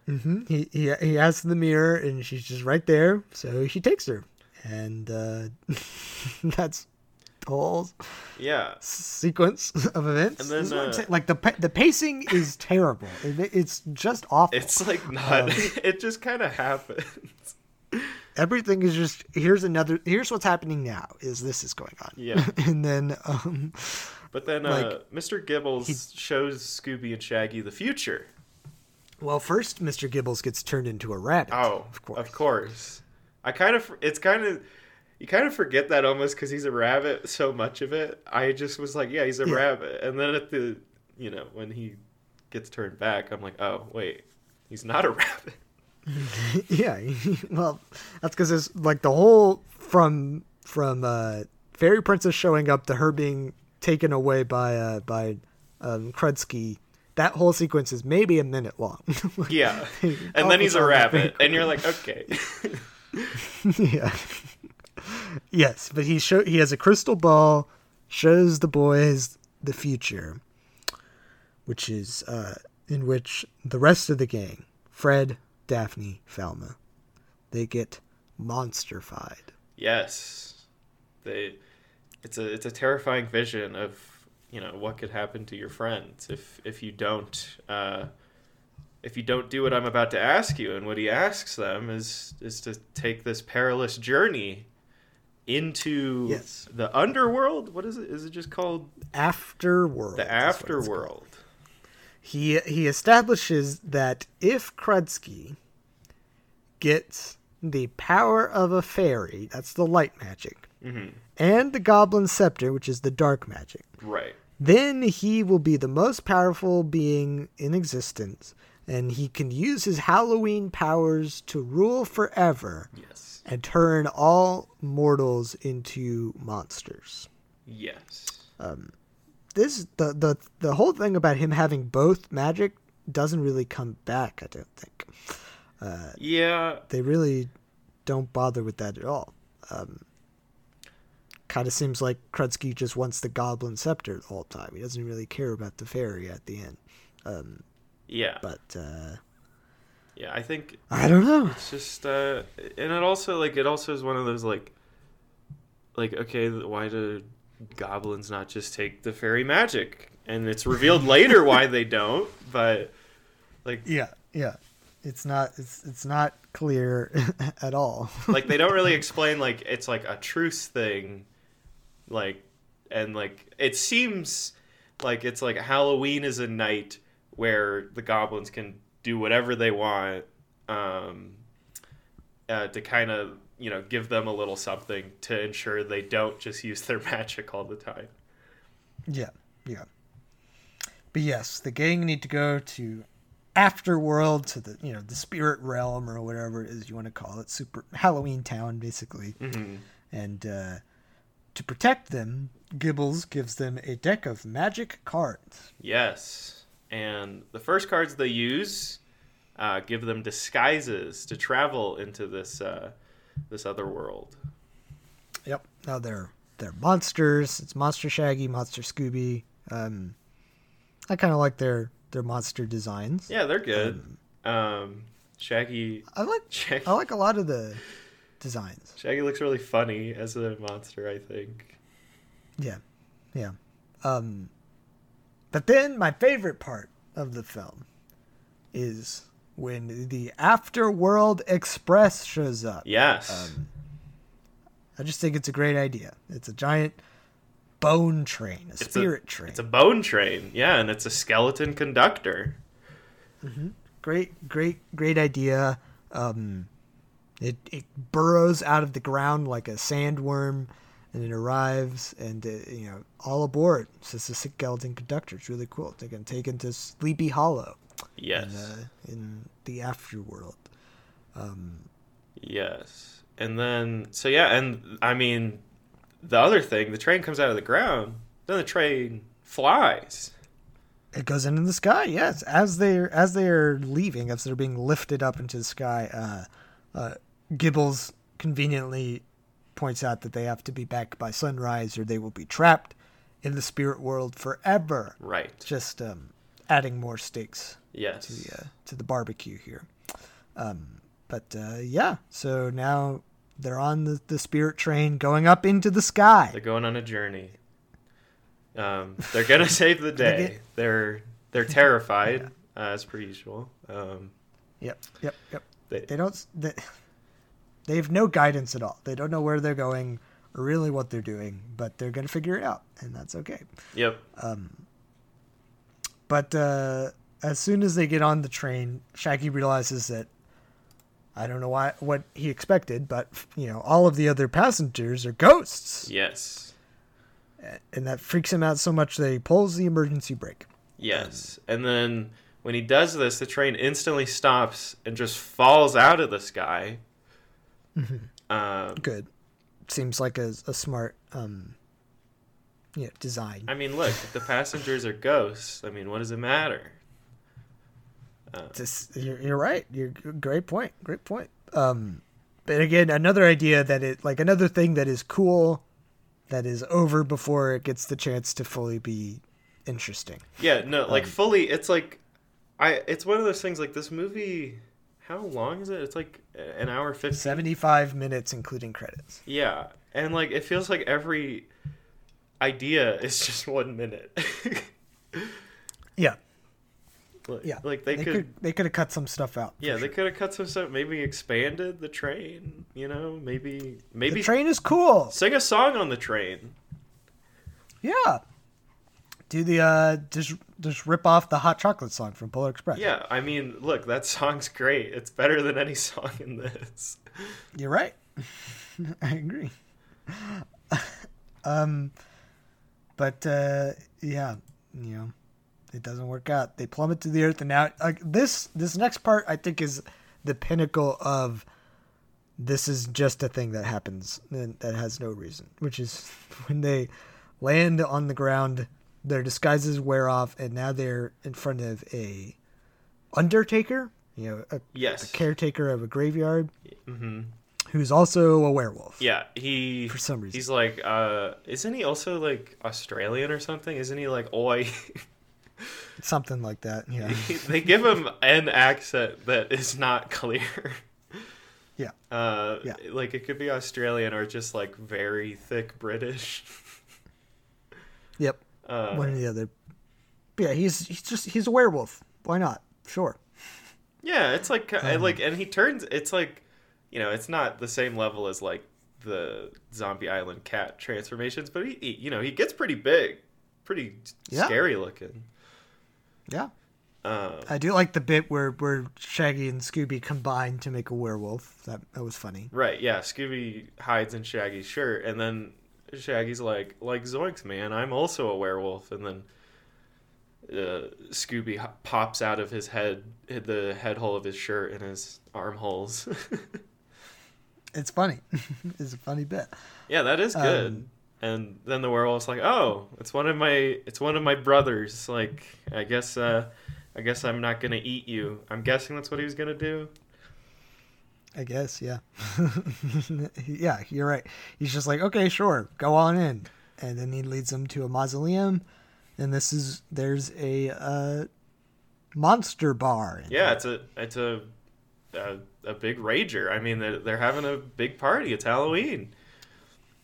hmm He, he, he asks the mirror, and she's just right there. So he takes her. And uh, that's the whole Yeah, sequence of events. And then, This is what I'm uh, like the pa- the pacing is terrible. It- it's just awful. it's like not. Um, it just kind of happens. everything is just here's another here's what's happening now is this is going on Yeah. and then um But then uh, Mr. Gibbles shows Scooby and Shaggy the future. well first mr gibbles gets turned into a rabbit Oh, of course Of course. I kind of. It's kind of. You kind of forget that almost because he's a rabbit. So much of it, I just was like, yeah, he's a Yeah. rabbit. And then at the, you know, when he gets turned back, I'm like, oh wait, he's not a rabbit. yeah well that's because it's like the whole from from uh fairy princess showing up to her being taken away by uh by um krudsky that whole sequence is maybe a minute long. Yeah. And then he's a focus on that very rabbit, and you're like, okay. yeah. Yes, but he show he has a crystal ball, shows the boys the future, which is uh, in which the rest of the gang, Fred, Daphne, Velma, they get monsterfied. yes. They it's a it's a terrifying vision of, you know, what could happen to your friends if if you don't uh if you don't do what I'm about to ask you, and what he asks them is is to take this perilous journey into Yes. the underworld. What is it? Is it just called Afterworld. the is what it's called. afterworld? He he establishes that if Krudsky gets the power of a fairy, that's the light magic, Mhm. and the goblin scepter, which is the dark magic, Right. then he will be the most powerful being in existence, and he can use his Halloween powers to rule forever Yes. And turn all mortals into monsters. Yes. This the the the whole thing about him having both magic doesn't really come back. I don't think Yeah. they really don't bother with that at all. Um, kind of seems like Krudsky just wants the goblin scepter the whole time. He doesn't really care about the fairy at the end. Yeah. But uh, yeah. I think I don't know. it's just uh and it also like it also is one of those like like okay why do goblins not just take the fairy magic and it's revealed later why they don't but like Yeah, yeah. It's not it's it's not clear at all. like they don't really explain like it's like a truce thing like and like it seems like it's like halloween is a night where the goblins can do whatever they want um uh, to kind of you know give them a little something to ensure they don't just use their magic all the time yeah, yeah. But yes, the gang need to go to Afterworld to the you know the spirit realm or whatever it is you want to call it, super Halloween town basically. And uh, to protect them, Gibbles gives them a deck of magic cards. yes and the first cards they use uh, give them disguises to travel into this uh, this other world Yep. Now they're they're monsters. It's Monster Shaggy, Monster Scooby. Um, I kind of like their their monster designs. Yeah, they're good. Um, Shaggy, I like Shaggy, I like a lot of the designs. Shaggy looks really funny as a monster. I think. Yeah, yeah. Um, but then my favorite part of the film is when the Afterworld Express shows up. Yes. I just think it's a great idea. It's a giant bone train, a It's a- spirit train. It's a bone train. Yeah, and it's a skeleton conductor. great, great, great idea. Um, it it burrows out of the ground like a sandworm, and it arrives, and uh, you know, all aboard. It's just a skeleton conductor. It's really cool. They can take into Sleepy Hollow Yes. uh, in the afterworld. Yes. And then, so yeah, and I mean, the other thing, the train comes out of the ground, then the train flies. It goes into the sky. Yes, as they're as they're leaving, as they're being lifted up into the sky, uh, uh, Gibbles conveniently points out that they have to be back by sunrise, or they will be trapped in the spirit world forever. Right. Just um, adding more stakes Yes. to the uh, to the barbecue here. Um, but uh, yeah, so now they're on the, the spirit train going up into the sky. They're going on a journey. Um, they're gonna save the day. get- They're they're terrified uh, as per usual. Um, Yep, yep, yep. They- They, don't. They, they have no guidance at all. They don't know where they're going or really what they're doing, but they're gonna figure it out, and that's okay. yep. But uh, as soon as they get on the train, Shaggy realizes that I don't know why what he expected, but you know all of the other passengers are ghosts, Yes. and that freaks him out so much that he pulls the emergency brake. Yes. And then when he does this, the train instantly stops and just falls out of the sky. Um, Good. Seems like a, a smart um, yeah, design. I mean, look, if the passengers are ghosts, I mean, what does it matter? Just, you're, you're right. You're great point. Great point. Um, but again, another idea that it like another thing that is cool, that is over before it gets the chance to fully be interesting. Yeah, no, like Um, fully. It's like, I. It's one of those things. Like this movie, how long is it? It's like uh, an hour fifty. Seventy-five minutes, including credits. Yeah, and like it feels like every idea is just one minute. Yeah, like, yeah. like they, they could. could they could have cut some stuff out. yeah, they could have cut some stuff. Maybe expanded the train. You know, maybe maybe The train is cool. sing a song on the train. Yeah. Do the uh just just rip off the hot chocolate song from Polar Express. Yeah, I mean, look, that song's great. It's better than any song in this. You're right. I agree. um but uh yeah, you know, it doesn't work out. They plummet to the earth and now like this this next part I think is the pinnacle of this is just a thing that happens and that has no reason, which is when they land on the ground, their disguises wear off and now they're in front of a undertaker, you know, a, Yes. a caretaker of a graveyard hmm who's also a werewolf. Yeah, he For some reason. he's like, uh, isn't he also like Australian or something? Isn't he like oi? Something like that. Yeah. they give him an accent that is not clear. Yeah. Uh, Yeah. like it could be Australian or just like very thick British. Uh, One or the other. Yeah, he's he's just he's a werewolf. Why not? Sure. Yeah, it's like Um, like, and he turns. It's like, you know, it's not the same level as like the Zombie Island cat transformations, but he, he you know, he gets pretty big, pretty Yeah. scary looking. Yeah. Um, I do like the bit where where Shaggy and Scooby combine to make a werewolf. That that was funny. right? Yeah, Scooby hides in Shaggy's shirt, and then Shaggy's like, like Zoinks, man, I'm also a werewolf, and then. Uh, Scooby pops out of his head, the head hole of his shirt and his armholes. It's funny. it's a funny bit. Yeah, that is good. Um, and then the werewolf's like, "Oh, it's one of my it's one of my brothers. Like, I guess uh I guess I'm not going to eat you." I'm guessing that's what he was going to do. I guess, yeah. yeah, you're right. He's just like, okay, sure, go on in. And then he leads them to a mausoleum. And this is, there's a uh, monster bar. Yeah, it's a it's a a, a big rager. I mean, they're, they're having a big party. It's Halloween.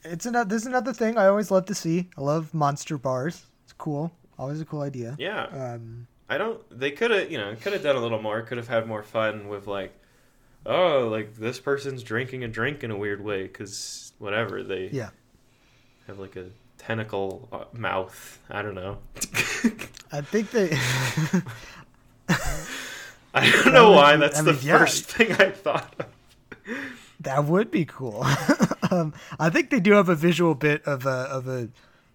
It's another, this is another thing I always love to see. I love monster bars. It's cool. Always a cool idea. Yeah. Um, I don't they could have, you know, could have done a little more. Could have had more fun with like oh, like this person's drinking a drink in a weird way cuz whatever, they yeah. have like a tentacle uh, mouth. I don't know. I think they. I don't know would why. That's I the mean, yeah. first thing I thought of. That would be cool. um, I think they do have a visual bit of a of a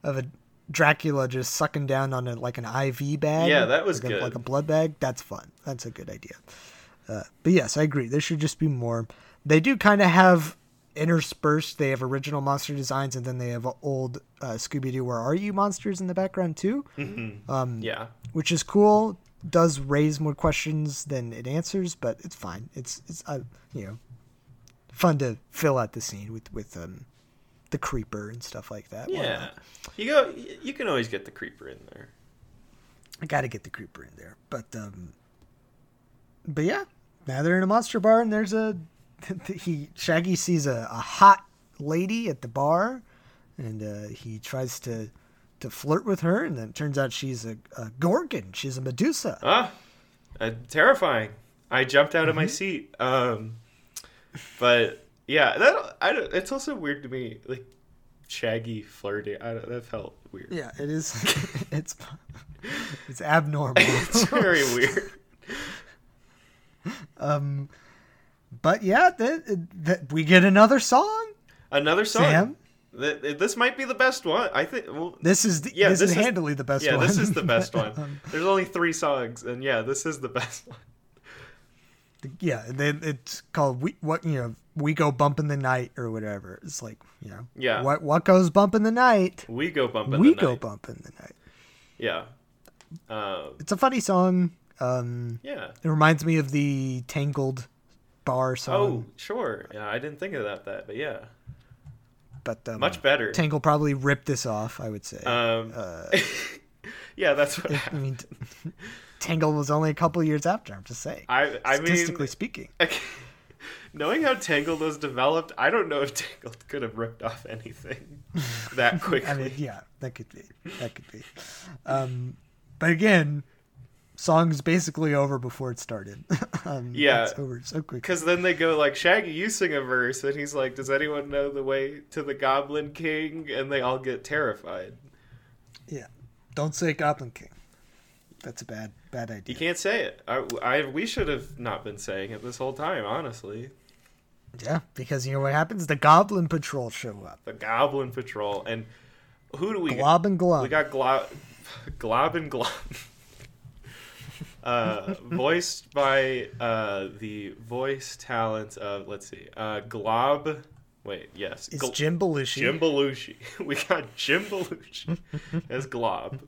of a Dracula just sucking down on a like an IV bag. Yeah, that was like a, good. like a blood bag. That's fun. That's a good idea. Uh, but yes, I agree. There should just be more. They do kind of have interspersed. They have original monster designs, and then they have old uh, Scooby Doo. Where are you monsters in the background too? Um, Yeah. which is cool. Does raise more questions than it answers, but it's fine. It's it's uh, you know fun to fill out the scene with with um the creeper and stuff like that. Yeah. You go. You can always get the creeper in there. I got to get the creeper in there, but um, but yeah, now they're in a monster bar and there's a he Shaggy sees a, a hot lady at the bar, and uh, he tries to to flirt with her, and then it turns out she's a, a gorgon. She's a Medusa. Ah, uh, terrifying. I jumped out of Mm-hmm. my seat. Um, but yeah, that I don't, it's also weird to me, like Shaggy flirting. I don't, that felt weird. Yeah, it is. it's it's abnormal. it's very weird. um, but yeah, that we get another song. Another song. Sam? Th- This might be the best one. I think. Well, This is the, Yeah, this, this is is- handily the best yeah, one. this is the best one. Um, There's only three songs, and yeah, this is the best one. yeah, they, it's called we what you know we go bump in the night or whatever. It's like you know Yeah. what what goes bump in the night. We go bump in we the go night. bump in the night. Yeah. Uh, It's a funny song. Um, Yeah. it reminds me of the Tangled bar song. Oh, sure. Yeah, I didn't think of that. That, but yeah, but um, much better. Tangled probably ripped this off. I would say. Um, uh, yeah, that's what I mean, Tangled was only a couple years after. I'm just saying. I, I mean, statistically speaking. knowing how Tangled was developed, I don't know if Tangled could have ripped off anything that quickly. I mean, yeah, that could be. That could be. Um, but again, song's basically over before it started. um, Yeah. it's over so quick. Because then they go like, Shaggy, you sing a verse, and he's like, "Does anyone know the way to the Goblin King?" And they all get terrified. Yeah, don't say Goblin King. That's a bad, bad idea. You can't say it. I, I we should have not been saying it this whole time, honestly. Yeah, because you know what happens? The Goblin Patrol show up. The Goblin Patrol, and who do we? Glob and Glob. We got Glob, Glob and Glob. uh, voiced by uh, the voice talent of let's see, uh, Glob. Wait, yes, it's Gl- Jim Belushi. Jim Belushi. We got Jim Belushi as Glob,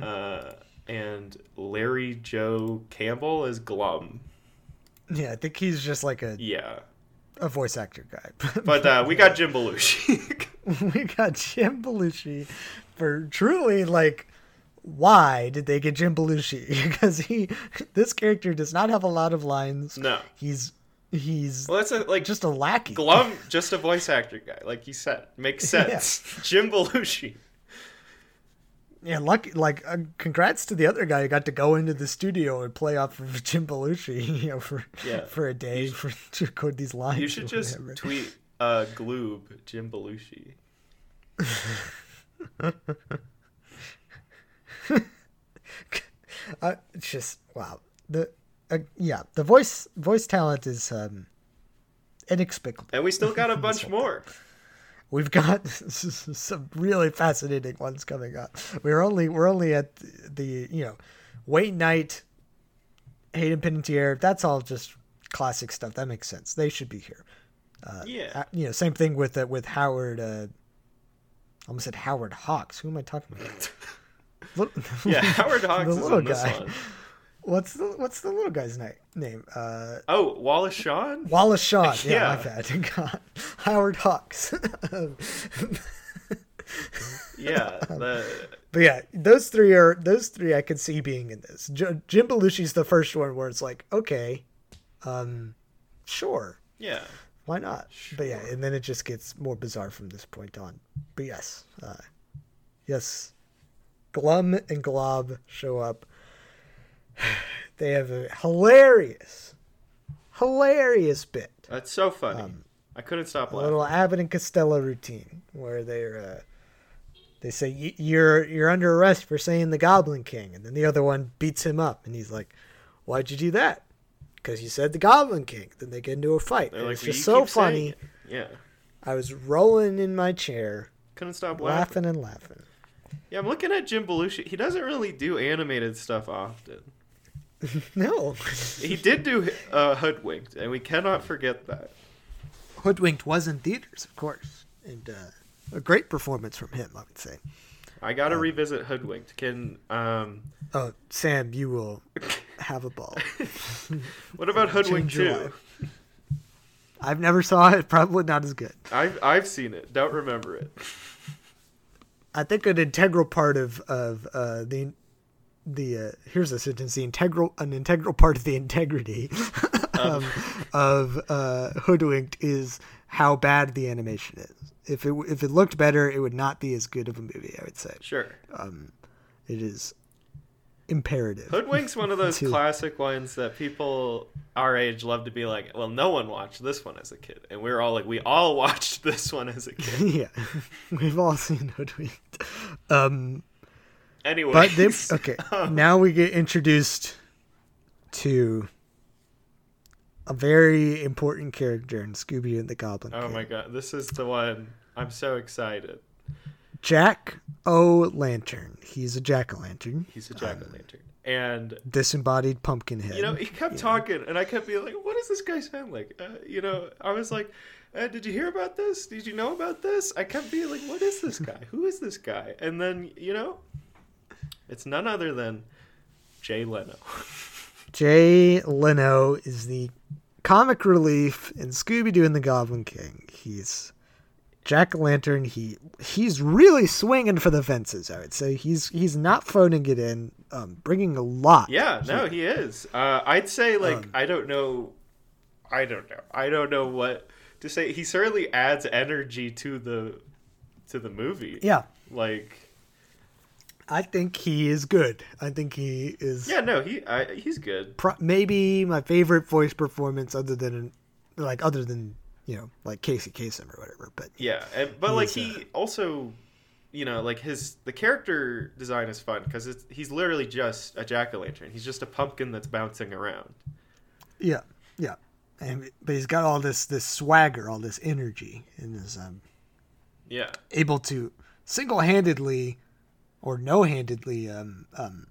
uh, and Larry Joe Campbell as Glum. Yeah, I think he's just like a, Yeah, a voice actor guy. but uh, we got Jim Belushi. we got Jim Belushi for truly like why did they get Jim Belushi? because he this character does not have a lot of lines. no, He's he's well that's a, like just a lackey. Glum, just a voice actor guy, like you said, makes sense. Jim Belushi. Yeah, lucky like uh, congrats to the other guy who got to go into the studio and play off of Jim Belushi, you know, for Yeah. for a day for to record these lines. You should just whatever. tweet uh, Gloob Jim Belushi. uh, it's just wow. The uh, yeah, the voice voice talent is um inexplicable. And we still got a bunch more. We've got some really fascinating ones coming up. We're only we're only at the, the you know, Wayne Knight, Hayden Panettiere. That's all just classic stuff. That makes sense. They should be here. yeah. Uh, you know, same thing with uh, with Howard. Uh, almost said Howard Hawks. Who am I talking about? Yeah, Howard Hawks the is little on this guy. one. What's the what's the little guy's name? Name uh, Oh, Wallace Shawn? Wallace Shawn. Yeah, Yeah. my bad. God. Howard Hawks. Yeah. The, But yeah, those three are those three I could see being in this. J- Jim Belushi's the first one where it's like, okay, um, sure, yeah. why not? But yeah, and then it just gets more bizarre from this point on. But yes, uh, yes, Glum and Glob show up. They have a hilarious, hilarious bit. That's so funny. I couldn't stop a laughing. little Abbott and Costello routine where they're uh, they say "Y- you're you're under arrest for saying the Goblin King, and then the other one beats him up, and he's like, "Why'd you do that?" Because you said the Goblin King. Then they get into a fight. Like, it's "Well, just so funny. Yeah. I was rolling in my chair, Couldn't stop laughing. laughing and laughing. Yeah, I'm looking at Jim Belushi. He doesn't really do animated stuff often. No, He did do uh, Hoodwinked, and we cannot forget that. Hoodwinked was in theaters, of course, and uh, a great performance from him, I would say. I gotta revisit Hoodwinked. Can um, Oh, Sam, you will have a ball. what about Hoodwinked Change your Two? I've never saw it. Probably not as good. I've I've seen it. Don't remember it. I think an integral part of of uh, the the uh, here's a sentence: the integral an integral part of the integrity um, of uh, Hoodwinked is how bad the animation is. If it if it looked better, it would not be as good of a movie. I would say Sure. it is imperative. Hoodwink's one of those To- classic ones that people our age love to be like, well, no one watched this one as a kid, and we're all like, we all watched this one as a kid. yeah, we've all seen Hoodwinked. Um, Anyway, But then, okay, now we get introduced to a very important character in Scooby and the Goblin. oh King. my god, this is the one. I'm so excited. Jack O' Lantern. He's a jack o' lantern, He's a jack o' lantern, and disembodied pumpkin head. you know he kept talking, and I kept being like, "What does this guy sound like?" Uh, you know, I was like, uh, "Did you hear about this? Did you know about this?" I kept being like, "What is this guy? Who is this guy?" And then you know, it's none other than Jay Leno. Jay Leno is the comic relief in Scooby Doo and the Goblin King. He's Jack Lantern. He he's really swinging for the fences. I would say he's he's not phoning it in, um, bringing a lot. Yeah, no, he is. Uh, I'd say like Um, I don't know, I don't know, I don't know what to say. He certainly adds energy to the to the movie. Yeah, Like, I think he is good. I think he is yeah, no, he I, he's good. pro- maybe my favorite voice performance, other than like other than you know like Casey Kasem or whatever. But Yeah, and, but like he also, you know, like his the character design is fun because it's he's literally just a jack o' lantern. He's just a pumpkin that's bouncing around. yeah, yeah, and but he's got all this this swagger, all this energy, and is um, Yeah, able to single handedly or no handedly um, um,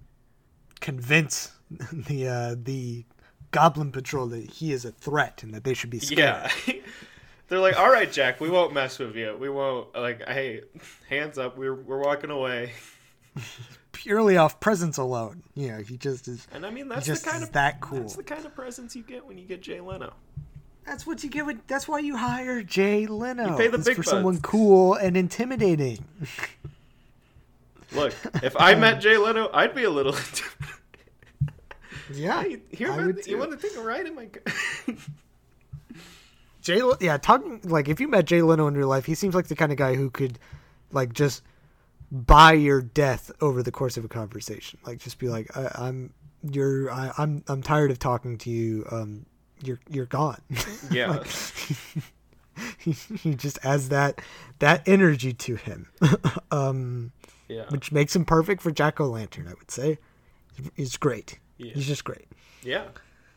convince the uh, the Goblin Patrol that he is a threat and that they should be scared. yeah. They're like, all right, Jack, we won't mess with you. We won't like, hey, hands up. We're we're walking away. Purely off presence alone. You know, he just is. And I mean, that's the kind of that cool. That's the kind of presence you get when you get Jay Leno. That's what you get. With, that's why you hire Jay Leno. You pay the It's big for someone cool and intimidating. Look, if I met Jay Leno, I'd be a little. Yeah, here, I man, would you want to take a ride in my? car? Jay, yeah, talking like if you met Jay Leno in real life, he seems like the kind of guy who could, like, just buy your death over the course of a conversation. Like, just be like, I, "I'm, you're, I, I'm, I'm tired of talking to you. Um, you're, you're gone." yeah. Like, he, he just has that, that energy to him, um, yeah. which makes him perfect for Jack O' Lantern. I would say, he's great. Yeah. He's just great. Yeah.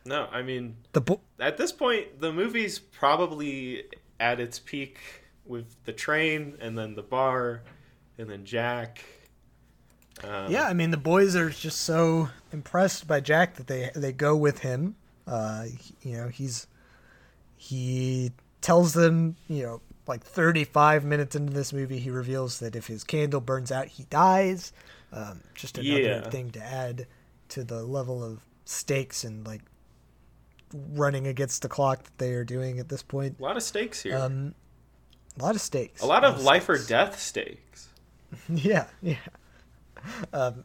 No, I mean, The bo- at this point, the movie's probably at its peak with the train and then the bar and then Jack. Um, Yeah, I mean the boys are just so impressed by Jack that they they go with him. Uh, you know, he's he tells them, you know, like 35 minutes into this movie, he reveals that if his candle burns out, he dies. Um, just another Yeah. thing to add to the level of stakes and like running against the clock that they are doing at this point. A lot of stakes here. Um, a lot of stakes. a lot of life or death stakes. Yeah, yeah. Um,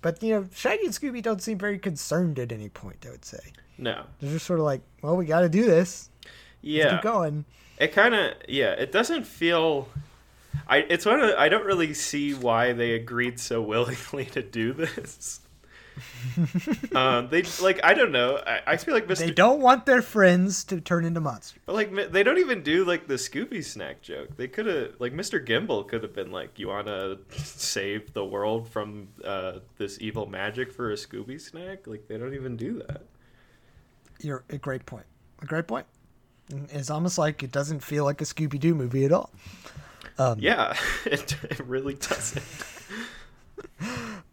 but you know, Shaggy and Scooby don't seem very concerned at any point. I would say No. they're just sort of like, "Well, we got to do this. Let's Yeah. keep going." It kind of yeah. It doesn't feel. I it's one of I don't really see why they agreed so willingly to do this. Um, they like I don't know. I, I feel like Mr. They don't want their friends to turn into monsters. But like they don't even do like the Scooby snack joke. They could have like Mr. Gibbles could have been like, "You want to save the world from uh, this evil magic for a Scooby snack?" Like they don't even do that. You're a great point. A great point. It's almost like it doesn't feel like a Scooby Doo movie at all. Um, Yeah, it, it really doesn't.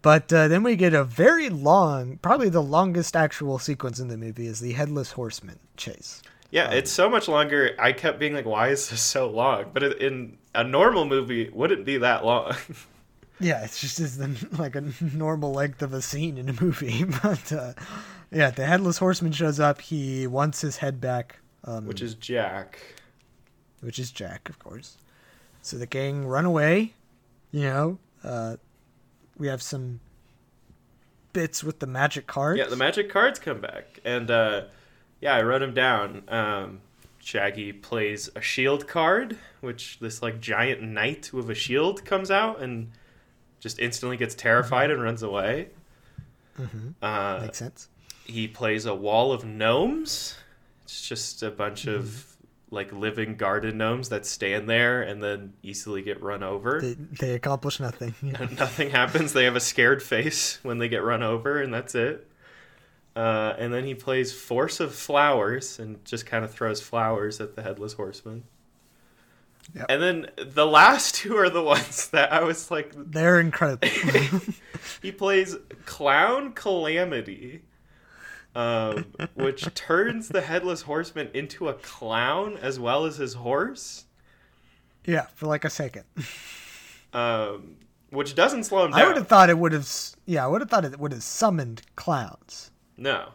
But uh, then we get a very long, probably the longest actual sequence in the movie is the headless horseman chase. Yeah, it's so much longer. I kept being like, "Why is this so long?" But in a normal movie, it wouldn't be that long. Yeah, it's just is the, like a normal length of a scene in a movie. But uh, yeah, the headless horseman shows up. He wants his head back, um, Which is Jack. which is Jack, of course. So the gang run away. You know, uh, we have some bits with the magic cards. Yeah, the magic cards come back, and uh, yeah, I wrote them down. Um, Shaggy plays a shield card, which this like giant knight with a shield comes out and just instantly gets terrified and runs away. Uh, makes sense. he plays a wall of gnomes. It's just a bunch of like living garden gnomes that stand there and then easily get run over. They, they accomplish nothing. Nothing happens. They have a scared face when they get run over, and that's it. Uh, and then he plays Force of Flowers and just kind of throws flowers at the Headless Horseman. Yep. And then the last two are the ones that I was like, They're incredible. he plays Clown Calamity, um, which turns the Headless Horseman into a clown as well as his horse, yeah, for like a second. um, which doesn't slow him down. I would have thought it would have. Yeah, I would have thought it would have summoned clowns. No.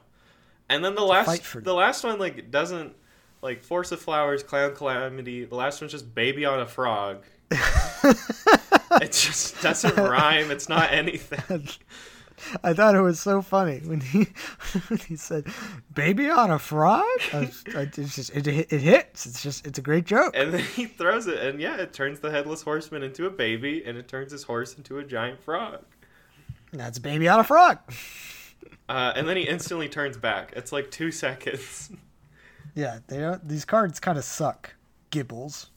And then the last the last one like doesn't like Force of Flowers, Clown Calamity. The last one's just Baby on a Frog. it just doesn't rhyme. It's not anything. I thought it was so funny when he when he said "baby on a frog." I was- it's just it, it hits. It's just it's a great joke. And then he throws it, and yeah, it turns the headless horseman into a baby, and it turns his horse into a giant frog. That's "baby on a frog." Uh, and then he instantly turns back. It's like two seconds. Yeah, they don't, these cards kind of suck. Gibbles,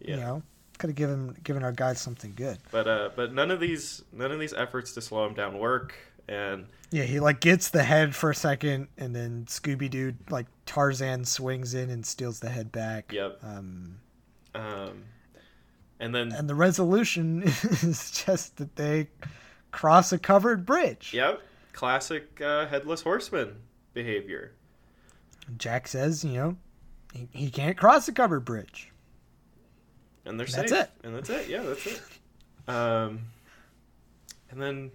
yeah. you know, could have given given our guys something good. But uh, but none of these none of these efforts to slow him down work, and Yeah, he like gets the head for a second, and then Scooby Doo like Tarzan swings in and steals the head back. yep. Um, Um, and then and the resolution is just that they cross a covered bridge. yep, classic uh, headless horseman behavior. Jack says, you know, he, he can't cross a covered bridge. And they're That's safe. it. And that's it. Yeah, that's it. Um, and then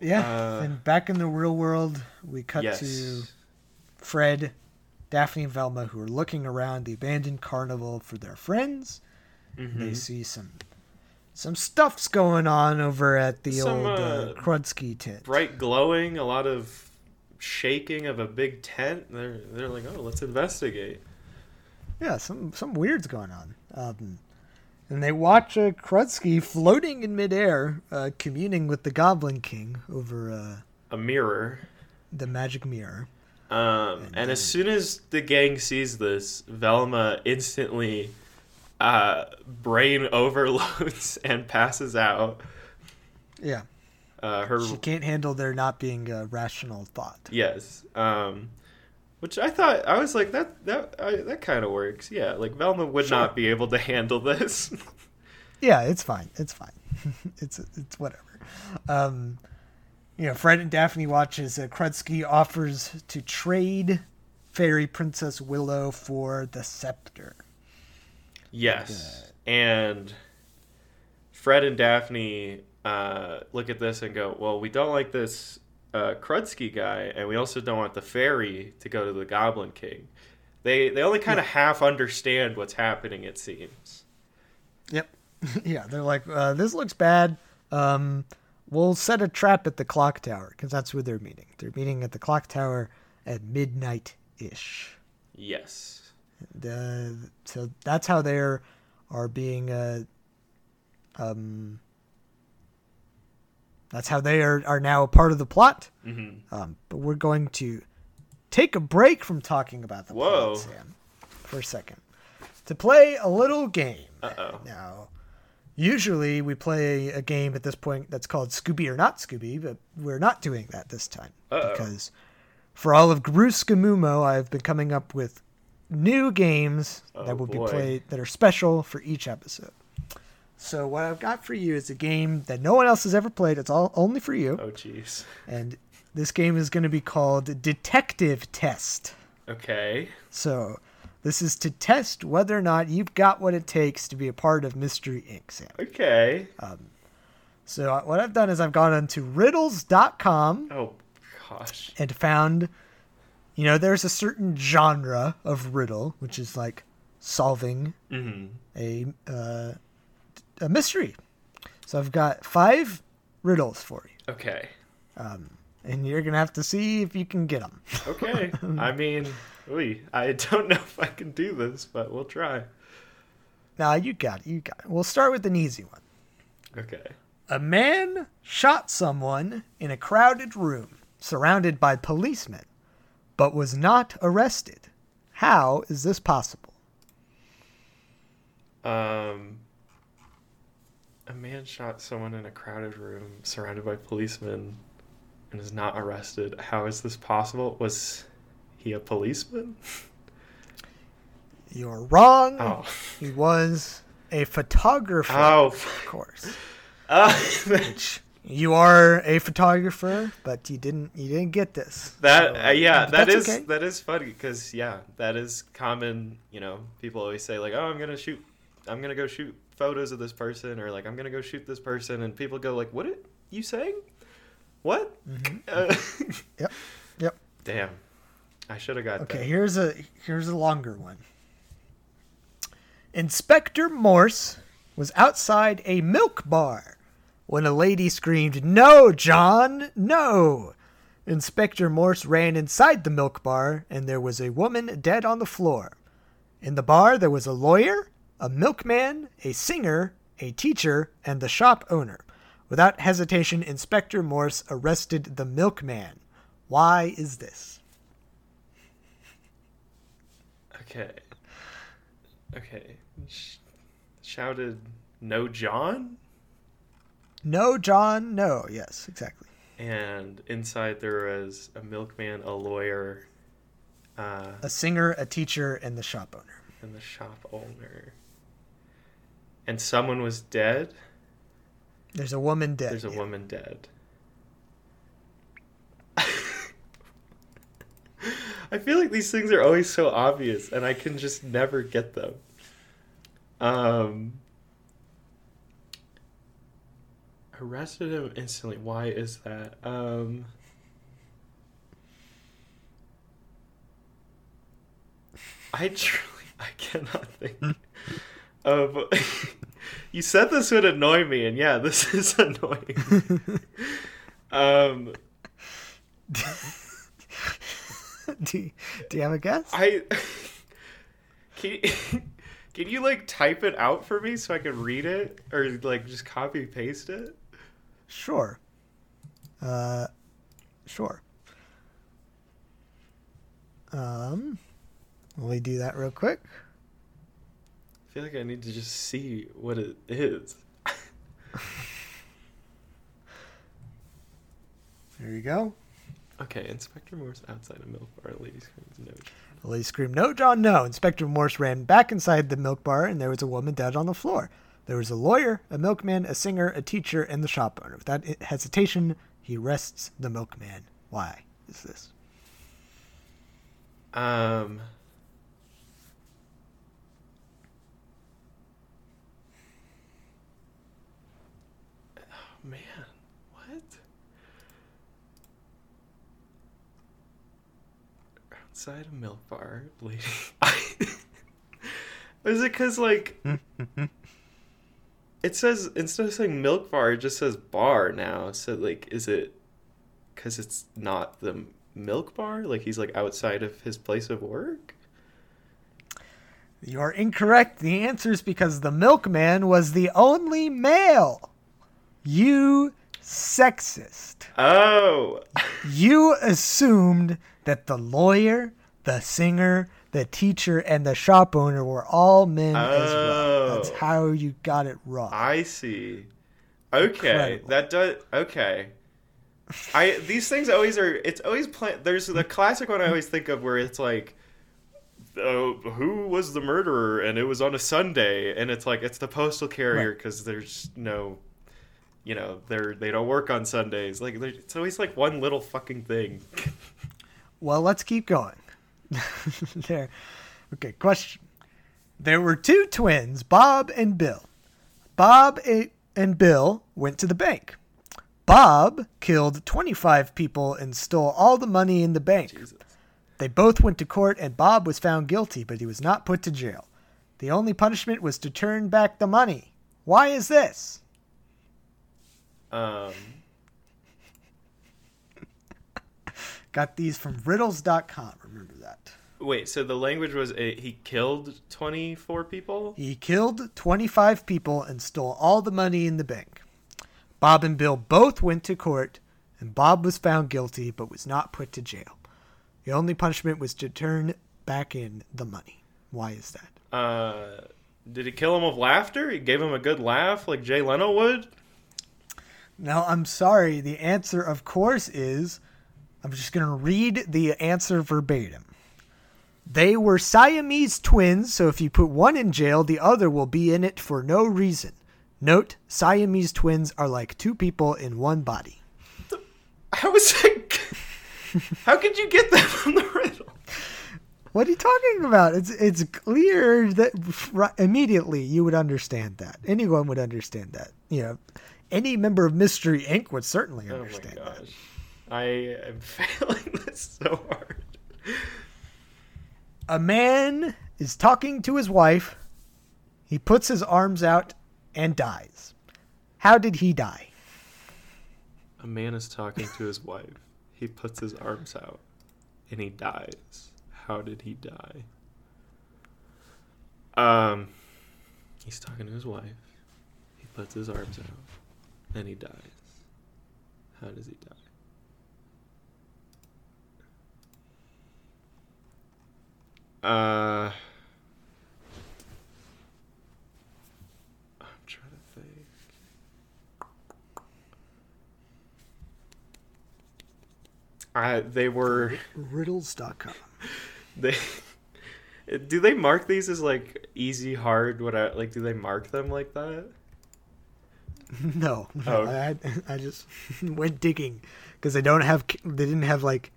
Yeah. Uh, and back in the real world, we cut yes, to Fred, Daphne, and Velma, who are looking around the abandoned carnival for their friends. Mm-hmm. They see some some stuff's going on over at the Some, old uh, uh, Krudsky tent. bright glowing, a lot of shaking of a big tent. They're they're like, oh, let's investigate. Yeah, some some weird's going on. Um, and they watch uh, Krudsky floating in midair, uh, communing with the Goblin King over uh, A mirror. the magic mirror. Um, and as soon as the gang sees this, Velma instantly uh, brain overloads and passes out. Yeah, Uh, her she can't handle there not being a rational thought. yes, um, which I thought I was like that that I, that kind of works. Yeah, like Velma would not be able to handle this. Yeah, it's fine. It's fine. it's it's whatever. Um, you know, Fred and Daphne watch as uh, Krudsky offers to trade Fairy Princess Willow for the scepter. yes, and Fred and Daphne uh, look at this and go, "Well, we don't like this uh, Krudsky guy, and we also don't want the fairy to go to the Goblin King." They they only kind of half understand what's happening. It seems. Yep. yeah, they're like, uh, this looks bad. Um, we'll set a trap at the clock tower because that's where they're meeting. They're meeting at the clock tower at midnight ish. Yes. Uh, so that's how they're are being. Uh, um, that's how they are, are now a part of the plot. Mm-hmm. Um, but we're going to take a break from talking about the Whoa. plot, Sam, for a second, to play a little game. Uh oh. Now, usually we play a game at this point that's called Scooby or Not Scooby, but we're not doing that this time Uh-oh. because for all of Gruskamumo, I've been coming up with new games Oh, that will boy. be played that are special for each episode. So what I've got for you is a game that no one else has ever played. It's all only for you, Oh jeez. and this game is going to be called Detective Test. Okay. So. This is to test whether or not you've got what it takes to be a part of Mystery Inc. Sam. Okay. So uh, what I've done is I've gone onto riddles.com Oh gosh. and found, you know, there's a certain genre of riddle, which is like solving Mm-hmm. a, uh, a mystery. So I've got five riddles for you, Okay. and you're going to have to see if you can get them. Okay. I mean, we. I don't know if I can do this, but we'll try. Now, you got it. You got it. We'll start with an easy one. Okay. A man shot someone in a crowded room surrounded by policemen, but was not arrested. How is this possible? Um. A man shot someone in a crowded room surrounded by policemen and is not arrested. How is this possible? Was he a policeman? You're wrong. Oh. He was a photographer, Oh. of course. Uh, You are a photographer, but you didn't you didn't get this. That So, uh, yeah, that is okay. that is funny because yeah, that is common. You know, people always say like, "Oh, I'm gonna shoot, I'm gonna go shoot photos of this person," or like, "I'm gonna go shoot this person," and people go like, "What are you saying? What?" Mm-hmm. Uh, Yep. Yep. Damn. I should have got Okay, that. here's a here's a longer one. Inspector Morse was outside a milk bar when a lady screamed, "No, John, no!" Inspector Morse ran inside the milk bar and there was a woman dead on the floor. In the bar there was a lawyer, a milkman, a singer, a teacher, and the shop owner. Without hesitation, Inspector Morse arrested the milkman. Why is this? Okay. Okay. Sh- shouted, "No, John!" No, John, no. Yes, exactly. And inside there was a milkman, a lawyer, uh, A singer, a teacher, and the shop owner. and the shop owner. And someone was dead. There's a woman dead. There's a yeah. woman dead. I feel like these things are always so obvious, and I can just never get them. Um, arrested him instantly. Why is that? Um, I truly, I cannot think of. you said this would annoy me, and yeah, this is annoying. um, do, you, do you have a guess? I can you, can you like type it out for me so I can read it, or like just copy paste it? Sure. Uh, sure. Um, let me do that real quick. I feel like I need to just see what it is. There you go. Okay, Inspector Morse outside a milk bar. Lady screams no. The lady screamed, No, John, no. Inspector Morse ran back inside the milk bar, and there was a woman dead on the floor. There was a lawyer, a milkman, a singer, a teacher, and the shop owner. Without hesitation, he arrests the milkman. Why is this? Um. Oh man, what? Outside a milk bar, lady. Is it because like it says instead of saying milk bar, it just says bar now? So like, is it because it's not the milk bar? Like he's like outside of his place of work? You are incorrect. The answer is because the milkman was the only male. You sexist. Oh, You assumed that the lawyer, the singer, the teacher, and the shop owner were all men as well. Oh. That's Oh. how you got it wrong. I see. Okay, Incredible. that does. Okay, I these things always are. It's always play. There's the classic one I always think of where it's like, oh, who was the murderer? And it was on a Sunday, and it's like it's the postal carrier Right. because there's no, you know, they're they don't work on Sundays. Like it's always like one little fucking thing. Well, let's keep going. there. Okay, question. There were two twins, Bob and Bill. Bob and Bill went to the bank. Bob killed 25 people and stole all the money in the bank. Jesus. They both went to court and Bob was found guilty, but he was not put to jail. The only punishment was to turn back the money. Why is this? Um. Got these from riddles.com. Remember that. Wait. So the language was a, he killed twenty four people. He killed 25 people and stole all the money in the bank. Bob and Bill both went to court, and Bob was found guilty but was not put to jail. The only punishment was to turn back in the money. Why is that? Uh, did he kill him with laughter? He gave him a good laugh like Jay Leno would. Now, I'm sorry. The answer, of course, is I'm just going to read the answer verbatim. They were Siamese twins, so if you put one in jail, the other will be in it for no reason. Note, Siamese twins are like two people in one body. How was it? How could you get that from the riddle? What are you talking about? It's it's clear that immediately you would understand that. Anyone would understand that. You know, any member of Mystery Inc. would certainly Oh understand that. I am failing this so hard. A man is talking to his wife. He puts his arms out and dies. How did he die? A man is talking to his wife. He puts his arms out and he dies. How did he die? Um he's talking to his wife. He puts his arms out and he dies. How does he die? Uh I'm trying to think. I they were Riddles.com. they do they mark these as like easy hard what I like do they mark them like that? No, no Oh. I, I just went digging because they don't have they didn't have like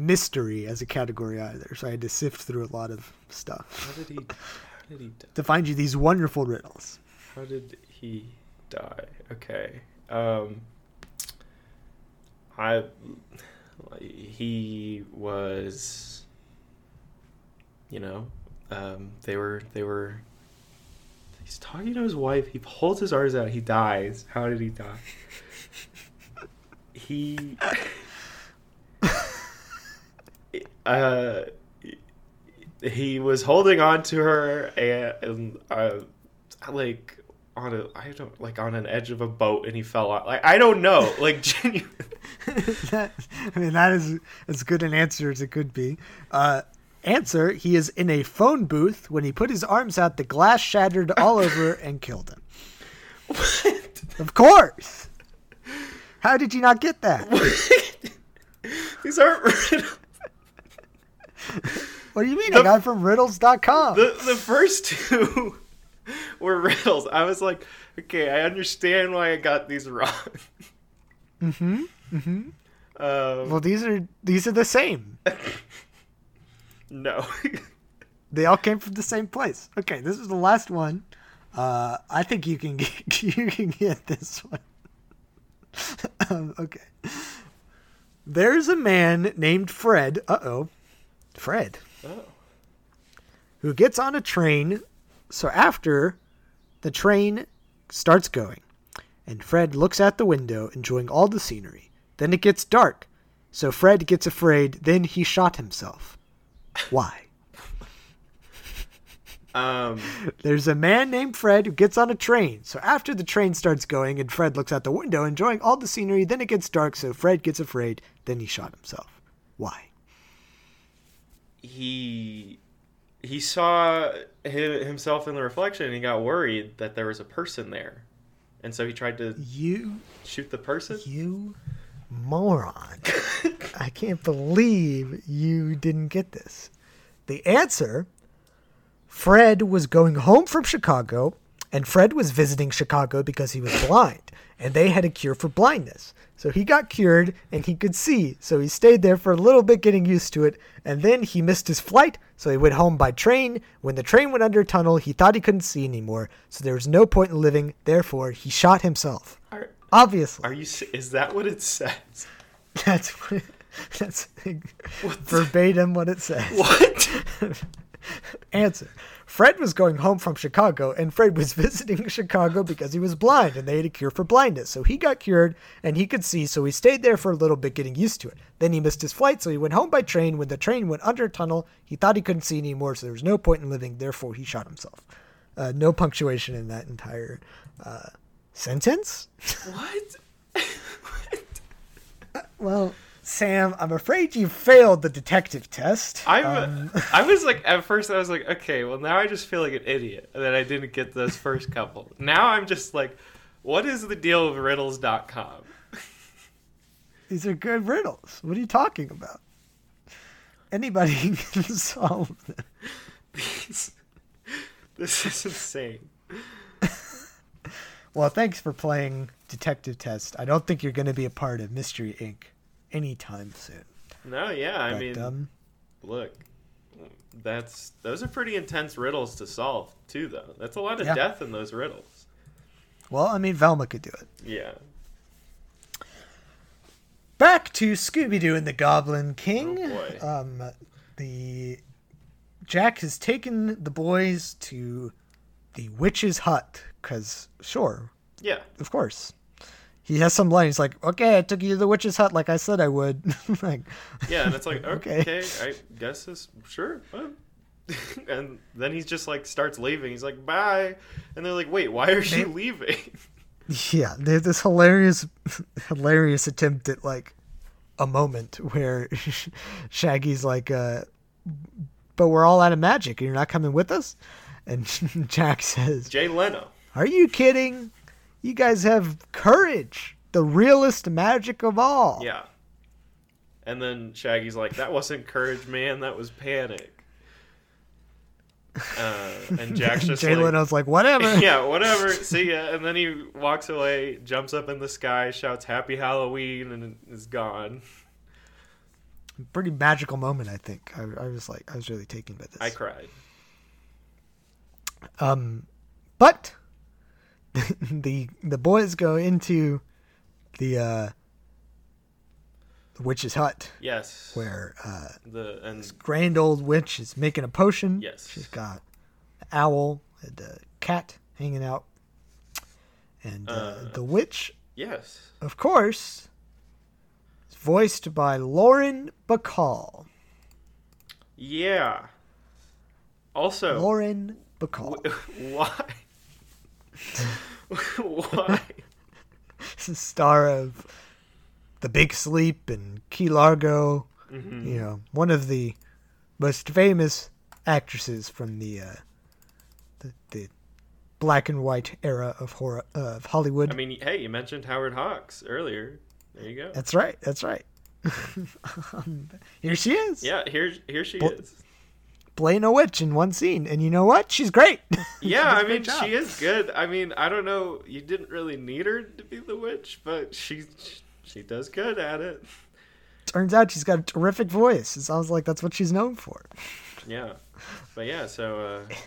mystery as a category either, so I had to sift through a lot of stuff. How did he how did he die? to find you these wonderful riddles. How did he die? Okay. Um I he was you know, um they were they were he's talking to his wife, he pulls his arms out, he dies. How did he die? he uh he was holding on to her and, and uh, like on a I don't like on an edge of a boat and he fell out. Like I don't know. Like genuine. that, I mean, that is as good an answer as it could be. Uh, answer: He is in a phone booth when he put his arms out. The glass shattered all over and killed him. What? Of course. How did you not get that? These aren't riddles. What do you mean? The- I got it from riddles.com. The the first two were riddles. I was like, okay, I understand why I got these wrong. mm-hmm. Mm-hmm. Um, Well, these are these are the same. no. They all came from the same place. Okay, this is the last one. Uh, I think you can get, you can get this one. um, okay. There's a man named Fred. Uh oh, Fred, oh. who gets on a train. So after the train starts going, and Fred looks out the window, enjoying all the scenery. Then it gets dark. So Fred gets afraid. Then he shot himself. Why? Um. There's a man named Fred who gets on a train. So after the train starts going and Fred looks out the window enjoying all the scenery, then it gets dark, so Fred gets afraid, then he shot himself. Why? He he saw hi- himself in the reflection and he got worried that there was a person there, and so he tried to You shoot the person. you moron. I can't believe you didn't get this. The answer Fred was going home from Chicago, and Fred was visiting Chicago because he was blind, and they had a cure for blindness. So he got cured and he could see. So he stayed there for a little bit getting used to it, and then he missed his flight, so he went home by train. When the train went under a tunnel, he thought he couldn't see anymore, so there was no point in living, therefore he shot himself. Are, Obviously. are you? Is that what it says? That's what that's verbatim what it says. What? Answer. Fred was going home from Chicago, and Fred was visiting Chicago because he was blind, and they had a cure for blindness. So he got cured, and he could see, so he stayed there for a little bit, getting used to it. Then he missed his flight, so he went home by train. When the train went under a tunnel, he thought he couldn't see anymore, so there was no point in living, therefore he shot himself. Uh, no punctuation in that entire uh, sentence? what? Well, Sam, I'm afraid you failed the detective test. I'm. Um, I was like, at first, I was like, okay, well, now I just feel like an idiot that I didn't get those first couple. Now I'm just like, what is the deal with riddles.com? These are good riddles. What are you talking about? Anybody can solve them. These- this is insane. Well, thanks for playing Detective Test. I don't think you're going to be a part of Mystery Inc. anytime soon. No, yeah, I But, mean, um, look, that's those are pretty intense riddles to solve too, though. That's a lot of Yeah. death in those riddles. well, I mean, Velma could do it. Yeah. back to Scooby Doo and the Goblin King. Oh. Um, the Jack has taken the boys to the witch's hut because, sure, Yeah. of course. He has some line. He's like, "Okay, I took you to the witch's hut like I said I would." like, Yeah, and it's like, Okay. okay, I guess this, sure. well. and then he's just like starts leaving. He's like, bye. And they're like, wait, why are you leaving? yeah, there's this hilarious, hilarious attempt at like a moment where Shaggy's like, uh, "But we're all out of magic, and you're not coming with us." And Jack says, Jay Leno. Are you kidding? You guys have courage, the realest magic of all. Yeah. And then Shaggy's like, that wasn't courage, man. That was panic. Uh, and Jack's just Jay like, Leno's like, whatever. yeah, whatever. See ya. And then he walks away, jumps up in the sky, shouts "Happy Halloween," and is gone. Pretty magical moment, I think. I, I was like, I was really taken by this. I cried. Um, but the the boys go into the uh, the witch's hut Yes. where uh, the and this grand old witch is making a potion. Yes. she's got an owl and a cat hanging out, and uh, Uh, the witch yes, of course, is voiced by Lauren Bacall. yeah. Also, Lauren Bacall. wh- why? why? star of The Big Sleep and Key Largo. Mm-hmm. You know, one of the most famous actresses from the uh, the, the black and white era of horror of Hollywood. I mean, hey, you mentioned Howard Hawks earlier. There you go. that's right. That's right. Um, Here she is. Yeah, here, here she Well- is. Playing a witch in one scene, and you know what? She's great. Yeah, Does I a great mean, she is good. I mean, I don't know. You didn't really need her to be the witch, but she she does good at it. Turns out she's got a terrific voice. It sounds like that's what she's known for. Yeah, but yeah, so uh, This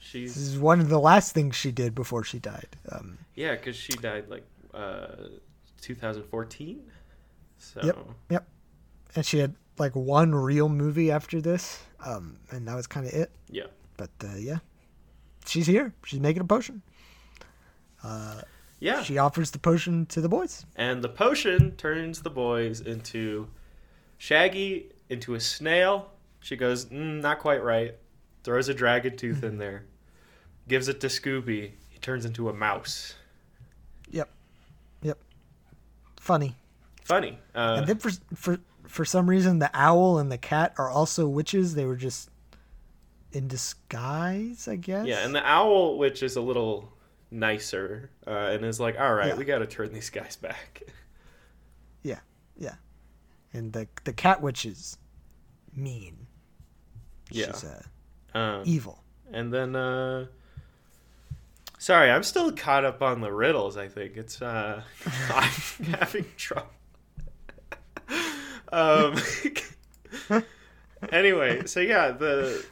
she's is one of the last things she did before she died. Um, yeah, because she died like uh, 2014. So Yep. Yep. And she had like one real movie after this, um, and that was kind of it. yeah, But uh, yeah, she's here. She's making a potion. Uh, yeah. She offers the potion to the boys. and the potion turns the boys into Shaggy into a snail. She goes, mm, not quite right. Throws a dragon tooth in there. Gives it to Scooby. He turns into a mouse. Yep. Yep. Funny. Funny. Uh, and then for for for some reason, the owl and the cat are also witches. They were just in disguise, I guess. Yeah, and the owl, which is a little nicer, uh, and is like, all right, Yeah. we got to turn these guys back. yeah, yeah. And the the cat witch is mean. Yeah. She's uh, Um, evil. and then, uh, sorry, I'm still caught up on the riddles. I think it's uh, I'm having trouble. Um. anyway, so yeah, the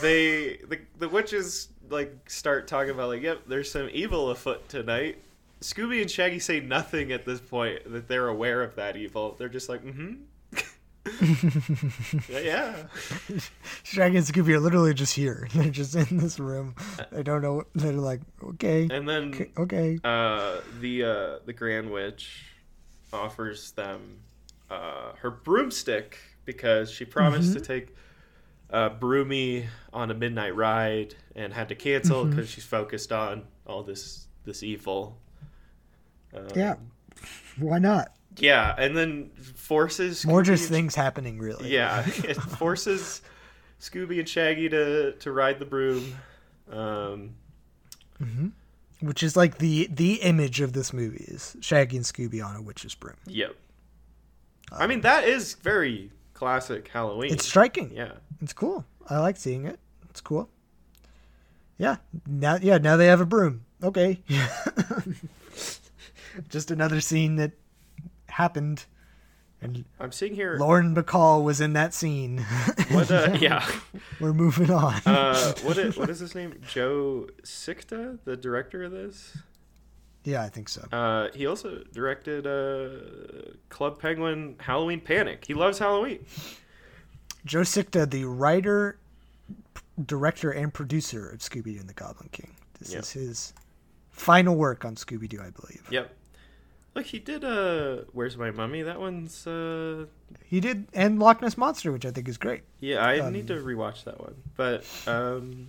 they the the witches like start talking about like, yep, there's some evil afoot tonight. Scooby and Shaggy say nothing at this point that they're aware of that evil. They're just like, mm-hmm. yeah, yeah. Shaggy and Scooby are literally just here. They're just in this room. They don't know. They're like, okay, And then okay, okay. uh, the uh, the Grand Witch offers them uh, her broomstick because she promised to take uh, Broomy on a midnight ride and had to cancel because she's focused on all this this evil. Um, Yeah, why not? yeah, and then forces More Scooby just and- things happening, really. Yeah, it forces Scooby and Shaggy to to ride the broom. Um, which is like the the image of this movie is Shaggy and Scooby on a witch's broom. Yep. I mean that is very classic Halloween. It's striking. Yeah. It's cool. I like seeing it. It's cool. Yeah. Now, yeah. Now they have a broom. Okay. Just another scene that happened, and I'm seeing here. Lauren Bacall was in that scene. What? Uh, yeah. We're moving on. Uh, what? Is, what is his name? Joe Sichta, the director of this. Yeah, I think so. Uh, he also directed uh, Club Penguin Halloween Panic. He loves Halloween. Joe Sichta, the writer, p- director, and producer of Scooby Doo and the Goblin King. This Yep. is his final work on Scooby Doo, I believe. Yep. Look, he did. Uh, Where's my mummy? That one's. Uh, He did, and Loch Ness Monster, which I think is great. yeah, I Um, need to rewatch that one. But um,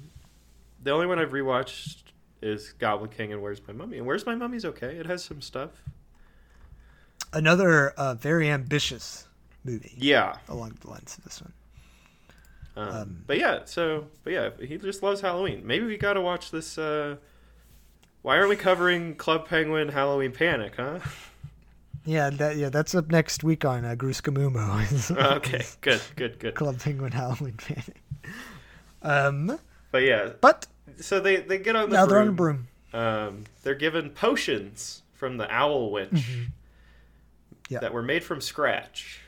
the only one I've rewatched is Goblin King and Where's My Mummy. And Where's My Mummy's okay. It has some stuff. Another uh, very ambitious movie Yeah. along the lines of this one. Um, Um, but yeah, so but yeah, he just loves Halloween. Maybe we got to watch this. Uh, why aren't we covering Club Penguin Halloween Panic? Huh? Yeah, that yeah, that's up next week on uh, Gruskamumo. okay, good, good, good. Club Penguin Halloween Panic. Um, But yeah, but so they they get on the now broom. they're on a broom. Um, they're given potions from the Owl Witch Mm-hmm. Yeah. that were made from scratch.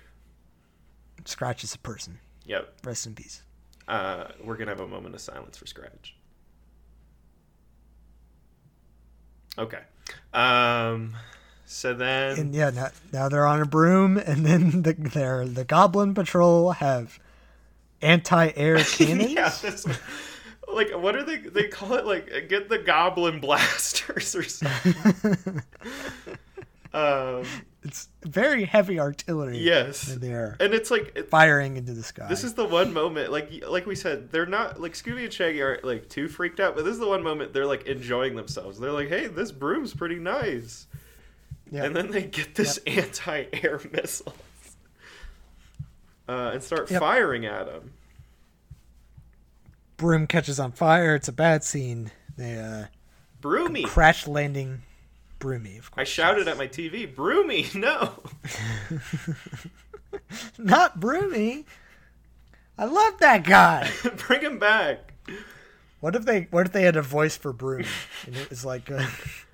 Scratch is a person. Yep. Rest in peace. Uh, we're gonna have a moment of silence for Scratch. Okay. Um. So then. And yeah, now, now they're on a broom, and then the their the Goblin Patrol have anti-air cannons. yeah. This, like, what are they? They call it like get the Goblin blasters or something. um. It's very heavy artillery. Yes. and they're And it's like firing into the sky. This is the one moment, like like we said, they're not like Scooby and Shaggy aren't like too freaked out, but this is the one moment they're like enjoying themselves. They're like, "Hey, this broom's pretty nice," yeah. and then they get this anti-air missile uh, and start Yep. firing at them. Broom catches on fire. It's a bad scene. They uh, Broomy, crash landing broomy. Of course. I shouted at my TV, "Broomy, no!" not broomy. I love that guy. Bring him back. What if they What if they had a voice for broom? And it was like, uh,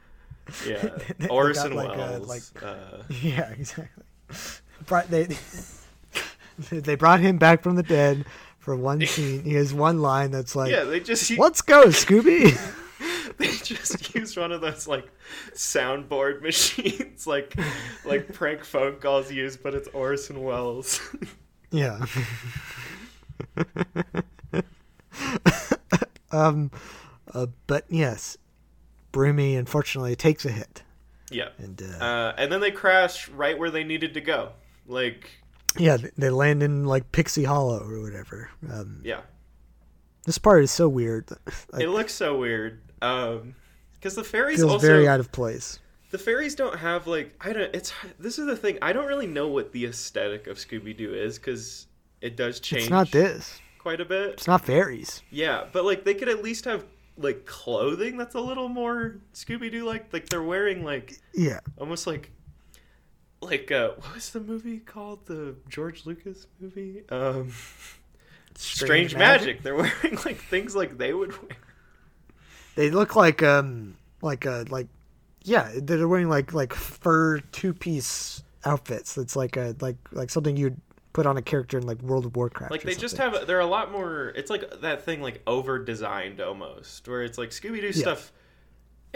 Yeah, They Orson like, a- Welles. like- uh, yeah, exactly. They they brought him back from the dead for one scene. He has one line that's like, yeah, they just "Let's go, Scooby." they just used one of those like soundboard machines like like prank phone calls used but it's orson welles Yeah. um, uh, but yes, Broomy unfortunately takes a hit, yeah and uh, uh, and then they crash right where they needed to go like yeah, they land in like Pixie Hollow or whatever. Um, yeah this part is so weird. Like, it looks so weird um because the fairies feels also very out of place. the fairies don't have like i don't it's this is the thing i don't really know what the aesthetic of scooby-doo is because it does change It's not this. quite a bit It's not fairies. Yeah, but like they could at least have like clothing that's a little more Scooby Doo like. Like they're wearing like Yeah. almost like like uh what was the movie called? The George Lucas movie? Um Strange, Magic. They're wearing like things like they would wear. They look like um like uh like yeah they're wearing like like fur two piece outfits. That's like a like like something you'd put on a character in like World of Warcraft. Like they just have they're a lot more it's like that thing like over designed almost where it's like Scooby Doo stuff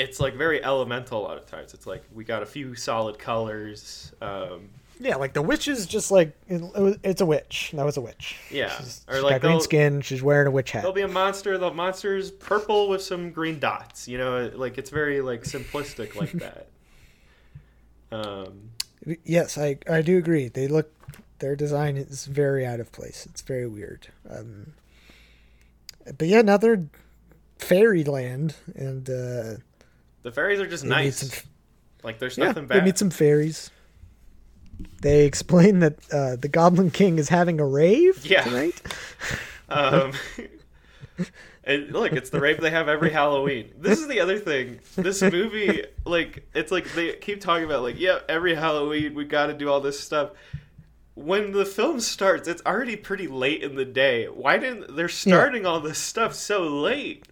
it's like very elemental a lot of times. It's like we got a few solid colors. Um yeah like the witch is just like it, it it's a witch. That was a witch. Yeah, She's, or she's like got green skin. She's wearing a witch hat. There'll be a monster. The monster's purple with some green dots. You know, like it's very like simplistic like that. Um, Yes, I I do agree. They look their design is very out of place. It's very weird. Um, but yeah, now they're fairyland, and uh, the fairies are just they nice. some like there's yeah, nothing bad. they meet some fairies. They explain that uh, the Goblin King is having a rave Yeah. tonight. Um, and look, it's the rave they have every Halloween. This is the other thing. This movie, like, it's like they keep talking about, like, yeah, every Halloween we got to do all this stuff. When the film starts, it's already pretty late in the day. Why didn't they're starting all this stuff so late?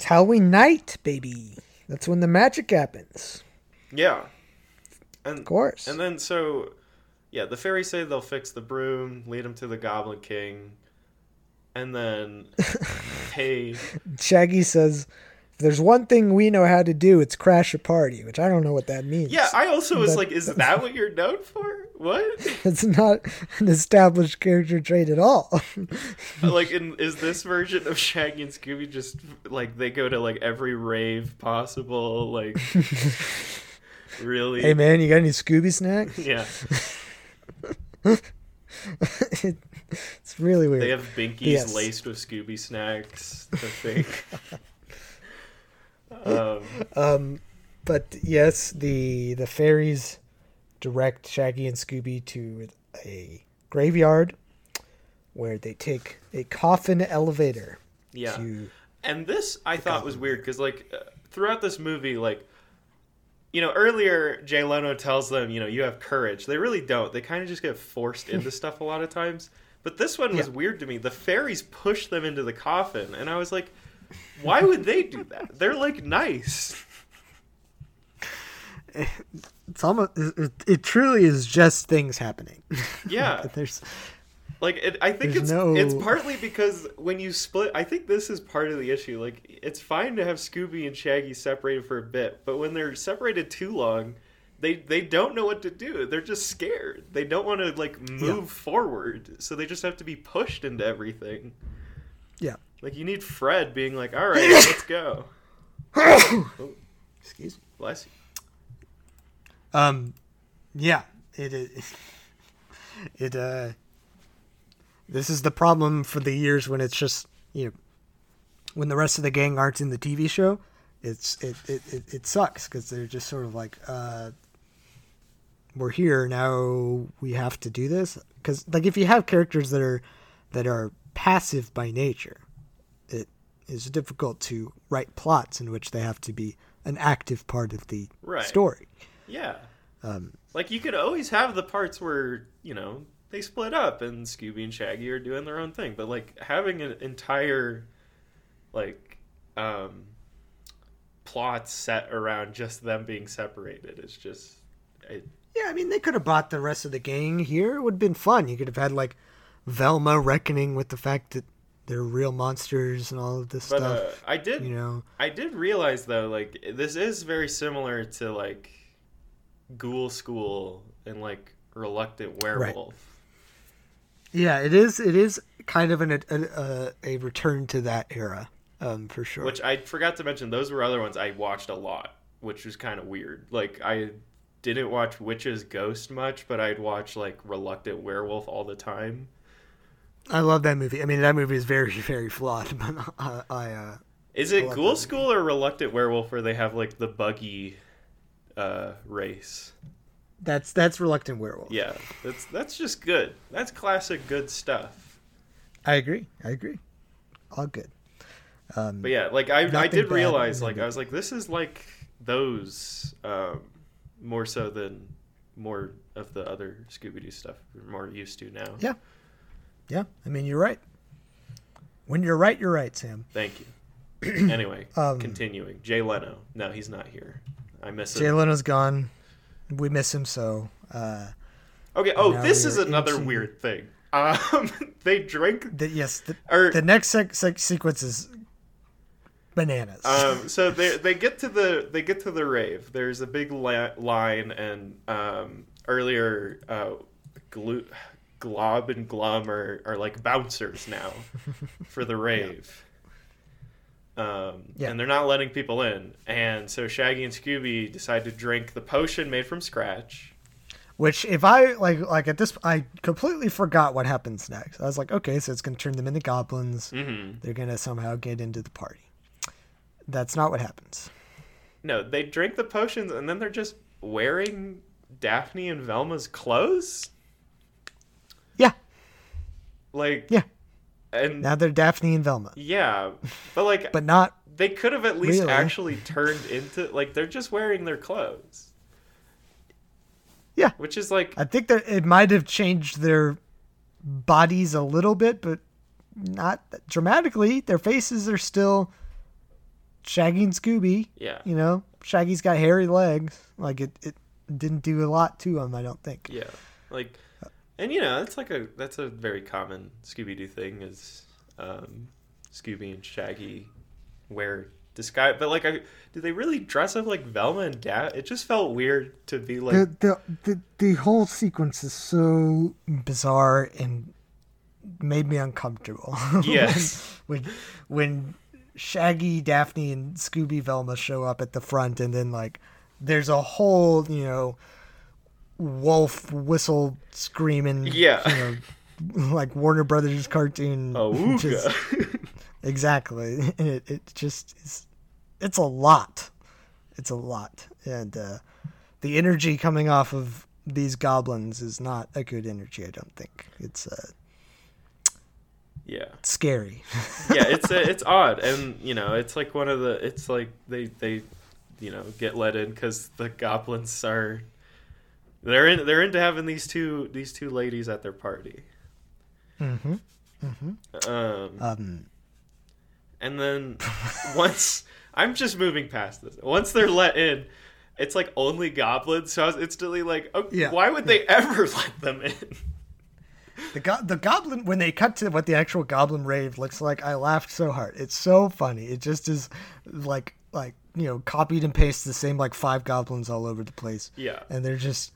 It's Halloween night, baby. That's when the magic happens. Yeah, and Of course. And then so, yeah, the fairies say they'll fix the broom, lead him to the Goblin King, and then hey, Shaggy says, there's one thing we know how to do, it's crash a party, which I don't know what that means. Yeah, I also was But- like, is that what you're known for? What? it's not an established character trait at all. Uh, like, in, is this version of Shaggy and Scooby just like they go to like every rave possible? Like, really? hey man, you got any Scooby snacks? Yeah, it, it's really weird. they have binkies Yes. laced with Scooby snacks. I think. Um, Um, but yes, the the fairies direct Shaggy and Scooby to a graveyard where they take a coffin elevator yeah. And this I thought was weird because like uh, throughout this movie, like you know, earlier Jay Leno tells them, you know, you have courage. They really don't. They kind of just get forced into stuff a lot of times. But this one was Yeah. weird to me. The fairies push them into the coffin, and I was like, why would they do that? They're like nice. it's almost it, it truly is just things happening. Yeah. There's Like it, I think There's it's no- it's partly because when you split, I think this is part of the issue. Like it's fine to have Scooby and Shaggy separated for a bit, but when they're separated too long, they they don't know what to do. They're just scared. They don't want to like move forward, so they just have to be pushed into everything. yeah. Like you need Fred being like, "All right, let's go." Oh, Excuse me. bless you. Um, yeah, it is. It uh, this is the problem for the years when it's just you know, when the rest of the gang aren't in the TV show, it's it it it, it sucks because they're just sort of like uh, we're here now, we have to do this because like if you have characters that are that are passive by nature, it is difficult to write plots in which they have to be an active part of the Right. story. Yeah. Um, Like you could always have the parts where you know they split up and Scooby and Shaggy are doing their own thing, but like having an entire like um plot set around just them being separated is just it, Yeah, I mean, they could have brought the rest of the gang here. It would have been fun. You could have had like Velma reckoning with the fact that they're real monsters and all of this but stuff. uh, I did you know, I did realize though like this is very similar to like Ghoul School and like Reluctant Werewolf. yeah, it is. It is kind of an, a, a, a return to that era, um, for sure. Which I forgot to mention, those were other ones I watched a lot, which was kind of weird. Like I didn't watch Witch's Ghost much, but I'd watch like Reluctant Werewolf all the time. I love that movie. I mean, that movie is very, very flawed, but I, I uh, Is it Ghoul School or Reluctant Werewolf where they have like the buggy uh, race? that's that's Reluctant Werewolf. Yeah, that's that's just good. That's classic good stuff. I agree. I agree. All good. Um, But yeah, like I I did realize like I was like this is like those um, more so than more of the other Scooby Doo stuff we're more used to now. Yeah. Yeah. I mean, you're right. When you're right, you're right, Sam. Thank you. anyway, Um, continuing. Jay Leno. No, he's not here. I miss him. Jay Leno's gone. We miss him so. Uh, okay. Oh, this we is another into- weird thing. Um, they drink. the, yes, the, Or the next sec- sec- sequence is bananas. um, so they they get to the they get to the rave. There's a big la- line, and um, earlier, uh, Glo- Glob and Glum are, are like bouncers now for the rave. Um, Yeah. And they're not letting people in. And so Shaggy and Scooby decide to drink the potion made from scratch. Which, if I like, like at this, I completely forgot what happens next. I was like, okay, so it's gonna turn them into goblins. hmm They're gonna somehow get into the party. That's not what happens. No, they drink the potions and then they're just wearing Daphne and Velma's clothes. Like, yeah. and Now they're Daphne and Velma, yeah, but like, but not. they could have at least Really? actually turned into like they're just wearing their clothes, Yeah, which is like I think that it might have changed their bodies a little bit, but not dramatically. Their faces are still Shaggy and Scooby. yeah, You know, Shaggy's got hairy legs. Like it, it didn't do a lot to him. I don't think. yeah, like, and you know that's like a that's a very common Scooby Doo thing is um, Scooby and Shaggy wear disguise. But like, I did they really dress up like Velma and Dad? It just felt weird to be like, the, the the the whole sequence is so bizarre and made me uncomfortable. Yes. when when Shaggy, Daphne, and Scooby Velma show up at the front, and then like there's a whole you know wolf whistle screaming, Yeah. you know, like Warner Brothers cartoon. oh, just- exactly and it, it just is it's a lot it's a lot and uh the energy coming off of these goblins is not a good energy i don't think it's uh yeah. scary yeah, it's uh, it's odd, and you know, it's like one of the. It's like they they, you know, get let in because the goblins are. They're in. They're into having these two these two ladies at their party. mm-hmm. Um, um and then once I'm just moving past this. Once they're let in, it's like only goblins. So I was instantly like, okay, Yeah. why would they ever let them in? the go- the goblin when they cut to what the actual goblin rave looks like i laughed so hard it's so funny it just is like like you know copied and pasted the same like five goblins all over the place Yeah. and they're just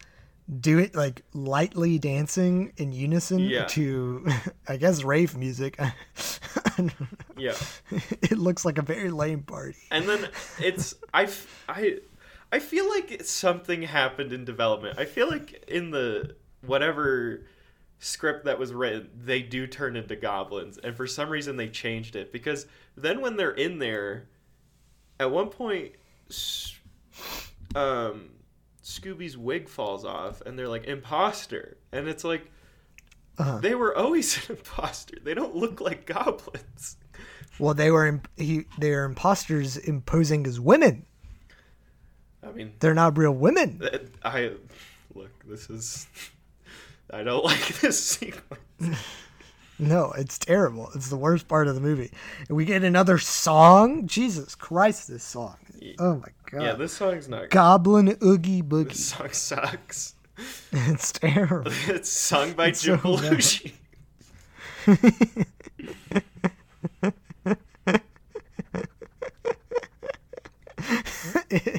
do it like lightly dancing in unison Yeah. to i guess rave music Yeah. it looks like a very lame party and then it's I I I feel like something happened in development. I feel like in the whatever script that was written, they do turn into goblins, and for some reason they changed it because then when they're in there, at one point, um, Scooby's wig falls off, and they're like imposter, and it's like. Uh-huh. They were always an imposter. They don't look like goblins. well they were imp- he they are imposters imposing as women I mean, they're not real women I look. This is. I don't like this sequence. No, it's terrible. It's the worst part of the movie. And we get another song. Jesus Christ, this song. Oh my god. Yeah, this song's not. Goblin Oogie This Boogie. song sucks. It's terrible. It's sung by It's so Jim Belushi.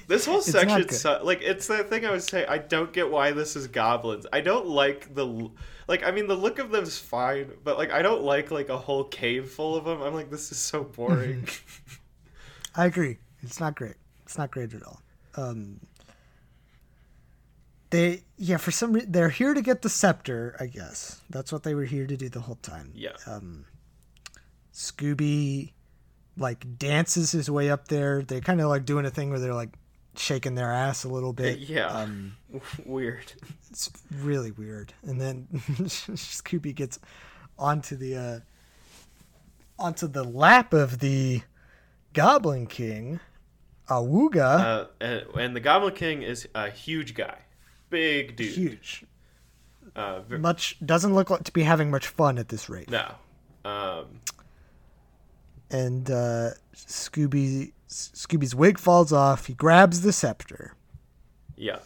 this whole section, su- like, it's that thing I was saying. I don't get why this is goblins. I don't like the, like, I mean, the look of them's fine, but like, I don't like like a whole cave full of them. I'm like, this is so boring. I agree. It's not great. It's not great at all. Um, they yeah for some reason they're here to get the scepter. I guess that's what they were here to do the whole time. yeah, Um, Scooby like dances his way up there. They're kind of like doing a thing where they're like shaking their ass a little bit. yeah, Um, weird. it's really weird. And then Scooby gets onto the uh, onto the lap of the Goblin King, Awuga. Uh, and, the Goblin King is a huge guy, big dude. huge. Uh, Much doesn't look like to be having much fun at this rate. no. Um, And uh, Scooby Scooby's wig falls off. He grabs the scepter, yeah.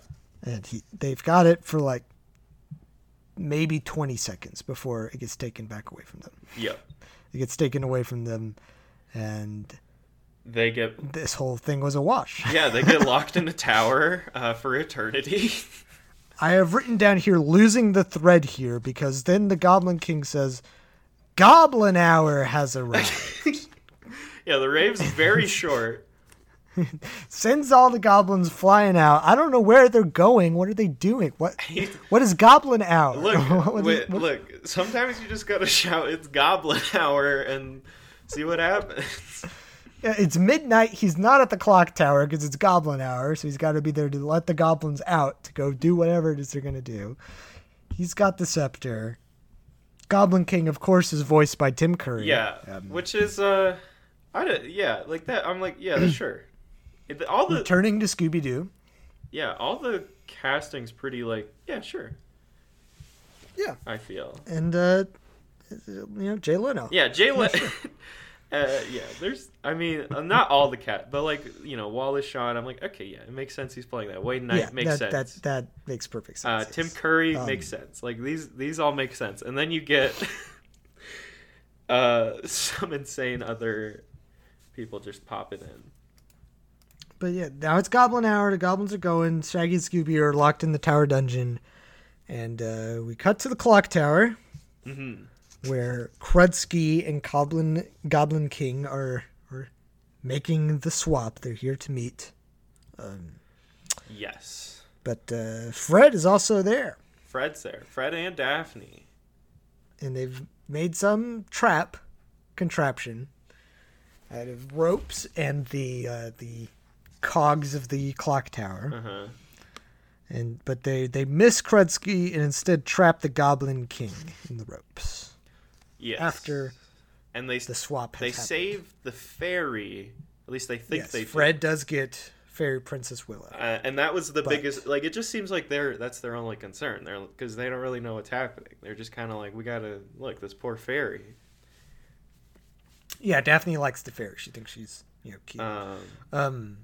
and he they've got it for like maybe 20 seconds before it gets taken back away from them. Yeah. It gets taken away from them, and They get this whole thing was a wash. yeah, they get locked in a tower uh, for eternity. I have written down here losing the thread here because then the Goblin King says, Goblin Hour has arrived. yeah, the rave's very short. Sends all the goblins flying out. I don't know where they're going. What are they doing? What What is Goblin Hour? Look, wait, look. Sometimes you just gotta shout, "It's Goblin Hour," and see what happens. Yeah, It's midnight. He's not at the clock tower because it's Goblin Hour, so he's got to be there to let the goblins out to go do whatever it is they're gonna do. He's got the scepter. Goblin King, of course, is voiced by Tim Curry. Yeah, Um, which is uh, I don't, yeah, like that. I'm like, yeah, sure. All the Turning to Scooby Doo. yeah, all the casting's pretty like, yeah, sure. Yeah. I feel. And uh you know, Jay Leno. Yeah, Jay Le- uh, yeah, there's. I mean, uh, not all the cat, but like you know, Wallace Shawn. I'm like, okay, yeah, it makes sense. He's playing that. Wayne Knight Yeah, makes that, sense. that that makes perfect uh, sense. Tim. Curry Um, makes sense. Like these, these all make sense. And then you get uh, some insane other people just popping in. but yeah, now it's Goblin Hour. The goblins are going. Shaggy and Scooby are locked in the tower dungeon, and uh, we cut to the clock tower, where Krudsky and Goblin Goblin King are are making the swap. They're here to meet, Yes. but uh, Fred is also there, Fred's there. Fred and Daphne. and they've made some trap contraption out of ropes and the uh, the cogs of the clock tower. Uh huh. And but they they miss Krudsky and instead trap the Goblin King in the ropes Yes. after and they the swap. Has they happened. save the fairy. At least they think Yes, they. do. Fred does get Fairy Princess Willow. Uh, and that was the But- biggest. Like it just seems like they're that's their only concern. They're because they don't really know what's happening. They're just kind of like we gotta look this poor fairy. Yeah, Daphne likes the fairy. She thinks she's you know cute. Um, Um,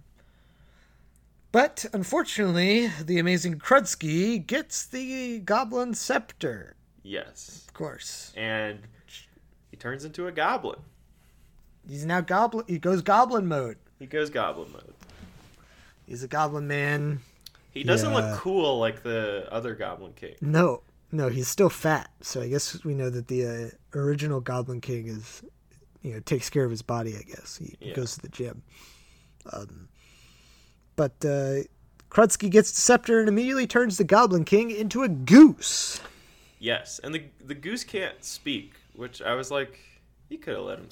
but unfortunately, the amazing Krudsky gets the Goblin Scepter. yes, Of course, and turns into a goblin. he's now Goblin. He goes Goblin mode. He goes goblin mode. He's a Goblin man. He doesn't Yeah. look cool like the other Goblin King. No, no, he's still fat. So I guess we know that the uh, original Goblin King is, you know, takes care of his body. I guess he, he Yeah. goes to the gym. Um, but uh, Krudsky gets the scepter and immediately turns the Goblin King into a goose. Yes, and the the goose can't speak, which I was like, he could have let him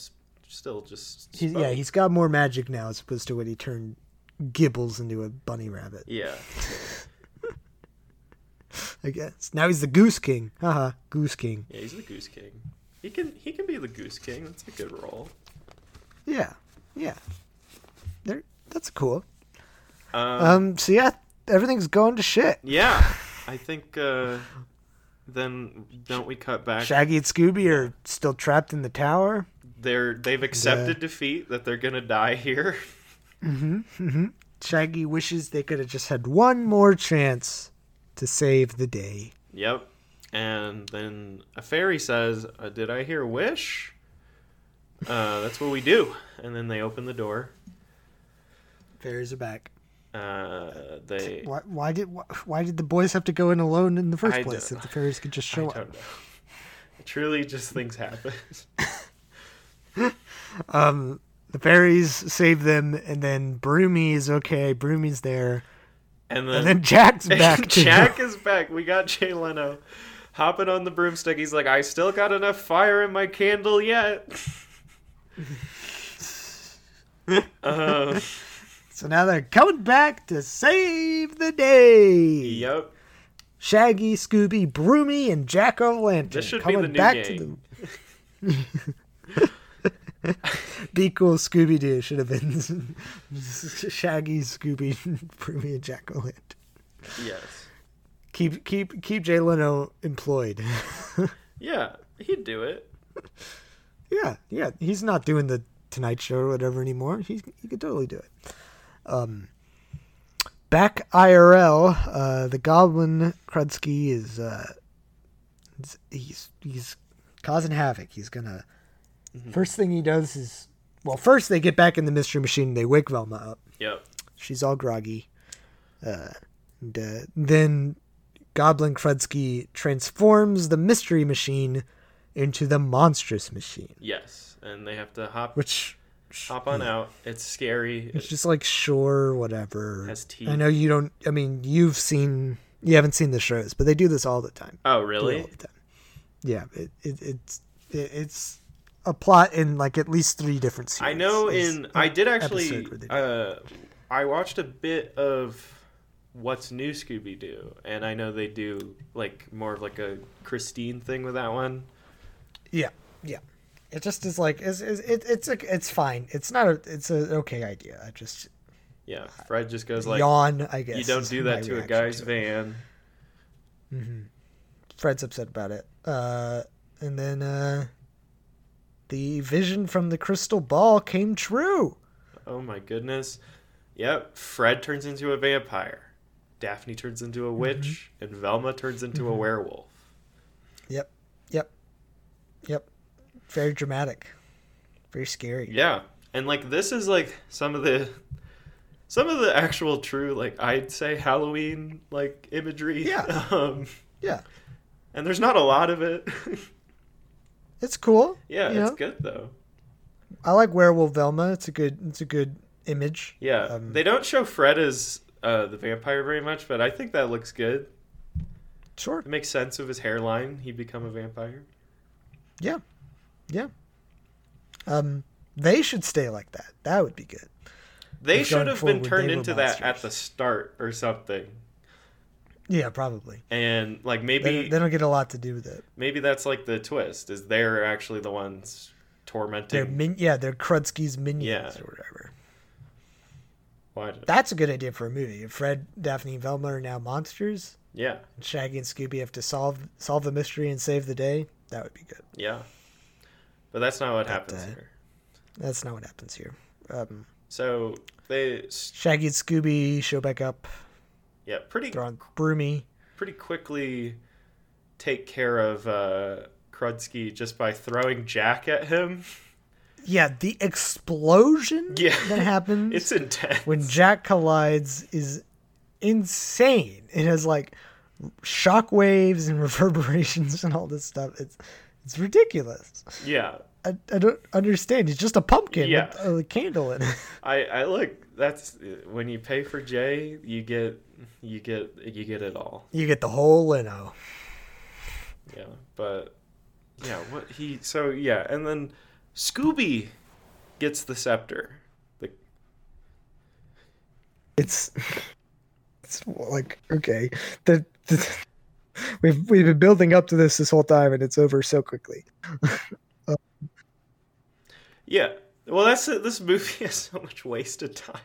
still just. He's, yeah, he's got more magic now as opposed to when he turned Gibbles into a bunny rabbit. Yeah, I guess now he's the Goose King. Haha, Goose King. yeah, he's the goose king. He can he can be the goose king. That's a good role. Yeah, yeah. There, that's cool. Um, Um, so yeah, everything's going to shit. yeah, I think. uh Then don't we cut back? Shaggy and Scooby are still trapped in the tower. They're they've accepted defeat that they're gonna die here. Shaggy wishes they could have just had one more chance to save the day. Yep. And then a fairy says, uh, "Did I hear wish?" Uh, that's what we do. And then they open the door. Fairies are back. Uh, they. Why, why did why, why did the boys have to go in alone in the first I place if the fairies could just show up? Truly, just things happen. Um, the fairies save them, and then Broomy is okay. Broomy's there, And then, and then Jack's back. Jack is back. We got Jay Leno hopping on the broomstick. He's like, "I still got enough fire in my candle yet." uh, So now they're coming back to save the day. yep. Shaggy, Scooby, Broomy, and Jack O'Lantern This should be coming the new back gang. to the. Be cool, Scooby Doo should have been Shaggy, Scooby, Broomy, and Jack O'Lantern. Yes. Keep keep keep Jay Leno employed. Yeah, he'd do it. yeah, yeah, he's not doing the Tonight Show or whatever anymore. He he could totally do it. Um, back IRL, uh, the Goblin Krudsky is uh, he's- he's causing havoc. He's gonna first thing he does is well, first they get back in the mystery machine. They wake Velma up. Yep. She's all groggy. Uh, and uh, then Goblin Krudsky transforms the mystery machine into the monstrous machine, Yes, and they have to hop which hop on out. It's scary. it's just like sure, whatever. Has teeth. I know you don't. I mean, you've seen. You haven't seen the shows, but they do this all the time. oh, really? all the time. Yeah, it, it, it's it, it's a plot in like at least three different series. I know. In I did actually. episode where they do Uh, I watched a bit of what's new Scooby Doo, and I know they do like more of like a Christine thing with that one. Yeah, yeah. It just is like it's it's it's a, it's fine. It's not a it's an okay idea. I just Yeah, Fred just goes like, yawn. I guess "You don't do that to a guy's it. van." Fred's upset about it. Uh, and then uh, the vision from the crystal ball came true. Oh my goodness. Yep, Fred turns into a vampire. Daphne turns into a Mm-hmm. witch, and Velma turns into a werewolf. Yep, yep, yep. Very dramatic. Very scary. Yeah, and like this is like some of the some of the actual true like I'd say Halloween like imagery. Yeah. Um, Yeah, and there's not a lot of it. it's cool. yeah, it's know? good though. I like Werewolf Velma. It's a good. It's a good image. Yeah, Um, they don't show Fred as uh, the vampire very much, but I think that looks good. Sure. It makes sense of his hairline. He'd become a vampire. Yeah. Yeah. Um, they should stay like that. That would be good. They If should have been turned they into that at the start or something. Yeah, probably. And like maybe don't- they don't get a lot to do with it. maybe that's like the twist is they're actually the ones tormenting. They're min- yeah, they're Krudsky's minions Yeah. or whatever. Why That's a good idea for a movie. If Fred, Daphne, and Velma are now monsters, yeah, Shaggy and Scooby have to solve solve the mystery and save the day, that would be good. yeah. But that's not what happens uh, here. That's not what happens here. Um, So they Shaggy and Scooby show back up. yeah pretty They're on Broomy. pretty quickly take care of uh, Krudsky just by throwing Jack at him. Yeah, the explosion Yeah. that happens It's intense. when Jack collides is insane. It has like shock waves and reverberations and all this stuff. It's it's ridiculous. yeah, I, I don't understand. It's just a pumpkin Yeah. with a candle in it. I I look. That's when you pay for Jay, you get you get you get it all. You get the whole Leno. Yeah, but yeah, what he so yeah, and then Scooby gets the scepter. The It's it's like okay, the, the we've we've been building up to this this whole time, and it's over so quickly. yeah, well, that's it. This movie has so much wasted time.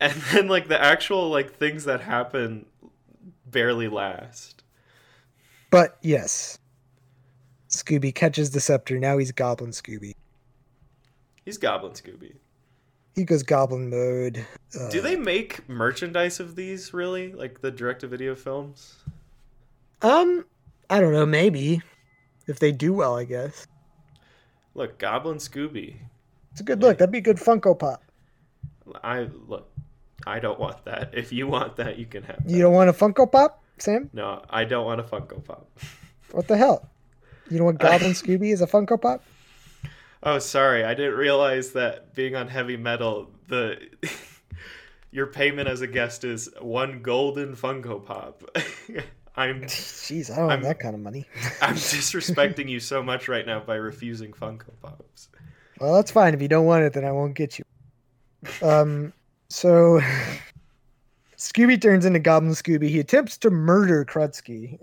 And then like the actual like things that happen barely last. But yes, Scooby catches the scepter. Now he's Goblin Scooby. He's Goblin Scooby. He goes Goblin mode. Uh, Do they make merchandise of these really? Like the direct to video films? Um, I don't know. Maybe if they do well, I guess Look, Goblin Scooby. it's a good look. That'd be a good Funko Pop. I look. I don't want that. If you want that, you can have that. You don't want a Funko Pop, Sam? No, I don't want a Funko Pop. What the hell? You don't want Goblin Scooby as a Funko Pop? Oh, sorry. I didn't realize that being on Heavy Meddle, the your payment as a guest is one golden Funko Pop. I'm Jeez, I don't I'm- have that kind of money. I'm disrespecting you so much right now by refusing Funko Pops. Well, that's fine. If you don't want it, then I won't get you. Um, so Scooby turns into Goblin Scooby. He attempts to murder Krudsky.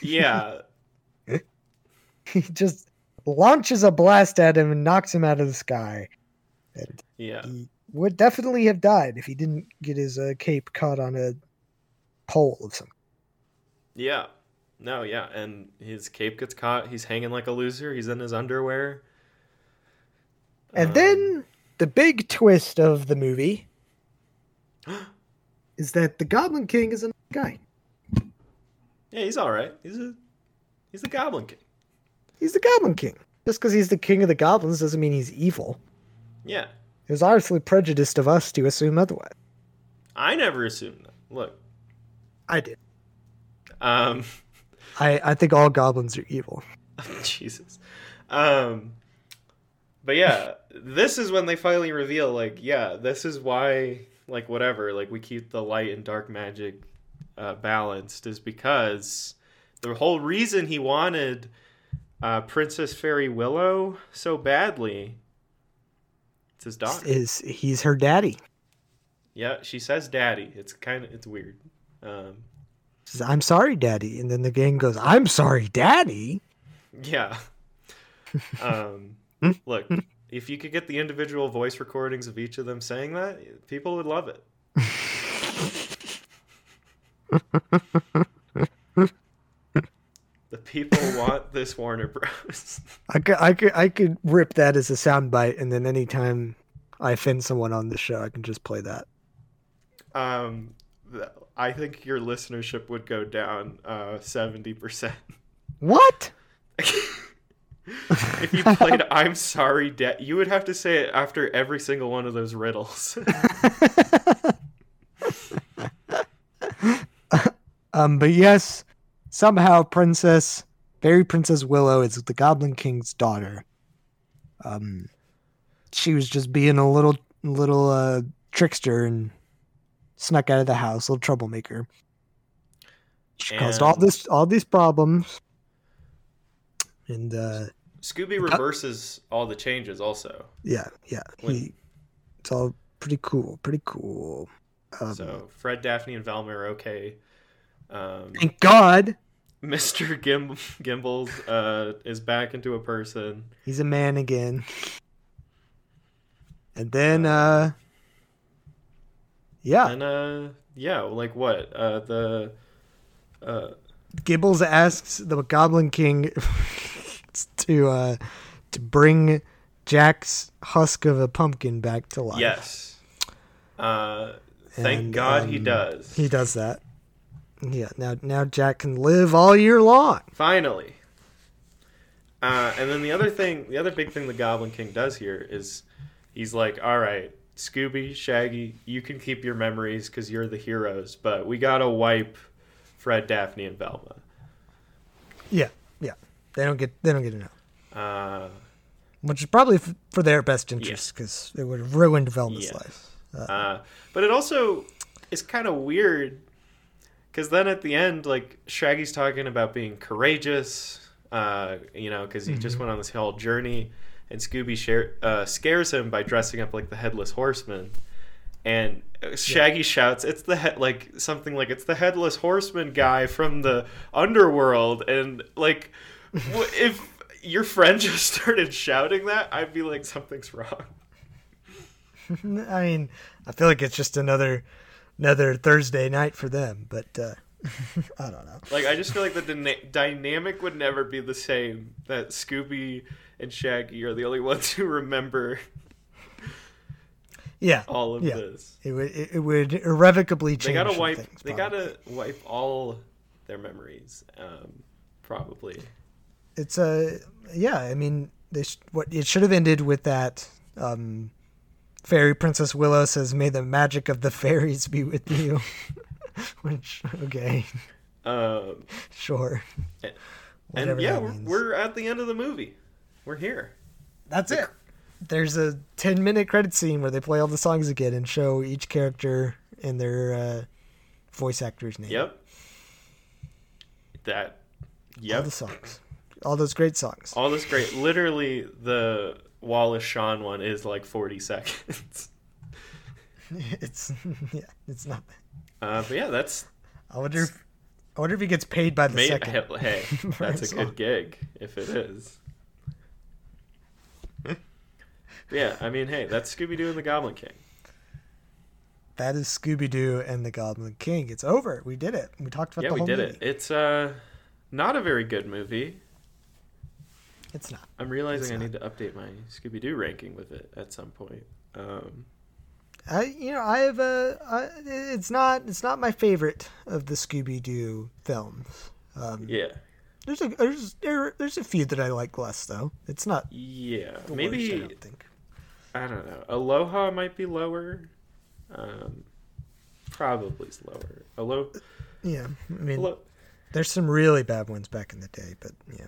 Yeah, he just launches a blast at him and knocks him out of the sky. And yeah, he would definitely have died if he didn't get his uh, cape caught on a pole of some. yeah. No, yeah, and his cape gets caught. He's hanging like a loser. He's in his underwear. And Um, then the big twist of the movie is that the Goblin King is a guy. yeah, he's all right. He's a he's the Goblin King. He's the Goblin King. Just because he's the king of the goblins doesn't mean he's evil. Yeah, It was obviously prejudiced of us to assume otherwise. I never assumed that. Look, I did. um, I, I think all goblins are evil. Jesus. Um but yeah, this is when they finally reveal like yeah, this is why like whatever, like we keep the light and dark magic uh balanced is because the whole reason he wanted uh Princess Fairy Willow so badly it's his daughter. Is he's her daddy? Yeah, she says daddy. It's kind of it's weird. Um Says, I'm sorry, daddy. And then the gang goes, I'm sorry, daddy. Yeah. Um, look, if you could get the individual voice recordings of each of them saying that, people would love it. the people want this Warner Bros. I could, I could, I could rip that as a soundbite, and then anytime I offend someone on the show, I can just play that. um, I think your listenership would go down uh, seventy percent. What? if you played I'm sorry, Dad, you would have to say it after every single one of those riddles. Um, but yes, somehow Princess, Fairy Princess Willow is the Goblin King's daughter. Um, she was just being a little, little uh, trickster and snuck out of the house, little troublemaker. She caused all And- this, all these problems, and uh, Scooby reverses all the changes also. yeah, yeah, When- he, it's all pretty cool, pretty cool. Um, So Fred, Daphne, and Velma are okay. Um, thank God Mr. Gim- Gimbals uh, is back into a person. he's a man again. And then, uh, yeah, And uh, yeah, like what? Uh, the uh, Gibbles asks the Goblin King to uh, to bring Jack's husk of a pumpkin back to life. yes. Uh, thank And, God he um, does. He does that. Yeah, now now Jack can live all year long. Finally. Uh, and then the other thing, the other big thing the Goblin King does here is he's like, all right, Scooby, Shaggy, you can keep your memories because you're the heroes, but we got to wipe Fred, Daphne, and Velma. Yeah, yeah. They don't get they don't get to know, Uh, which is probably f- for their best interest because it would have ruined Velma's Yes. life. uh, but it also is kind of weird because then at the end, like, Shaggy's talking about being courageous, uh, you know, because he just went on this whole journey, and Scooby share, uh, scares him by dressing up like the Headless Horseman. And uh, Shaggy shouts, "It's the he- like something like it's the headless horseman guy from the underworld." And like, w- if your friend just started shouting that, I'd be like, something's wrong. I mean, I feel like it's just another another Thursday night for them, but uh, I don't know. Like, I just feel like the dyna- dynamic would never be the same. That Scooby and Shaggy are the only ones who remember Yeah, all of yeah. this. It would it, would irrevocably change. They gotta wipe. things, they gotta wipe all their memories. Um, probably. It's a yeah. I mean, they sh- what it should have ended with that. Um, fairy Princess Willow says, "May the magic of the fairies be with you." Which okay, Um, sure. and Whatever yeah, we're, we're at the end of the movie. We're here. That's it. There's a 10 minute credit scene where they play all the songs again and show each character and their uh, voice actor's name. Yep. That. All the songs. All those great songs. All this great. Literally, the Wallace Shawn one is like 40 seconds. It's yeah, it's not. Uh, but yeah, that's I wonder if I wonder if he gets paid by the May- second. Hey, that's a good gig if it is. yeah, I mean, hey, that's Scooby Doo and the Goblin King. That is Scooby Doo and the Goblin King. It's over. We did it. We talked about yeah, the we did movie. it. It's uh, not a very good movie. It's not. I'm realizing I need to update my Scooby Doo ranking with it at some point. Um, I you know I have a I, it's not it's not my favorite of the Scooby Doo films. Um, yeah, There's a there's there, there's a few that I like less though. It's not yeah, maybe worst, I don't think. I don't know. Aloha might be lower. Um, probably is lower. Alo- Yeah, I mean, Alo- there's some really bad ones back in the day, but yeah,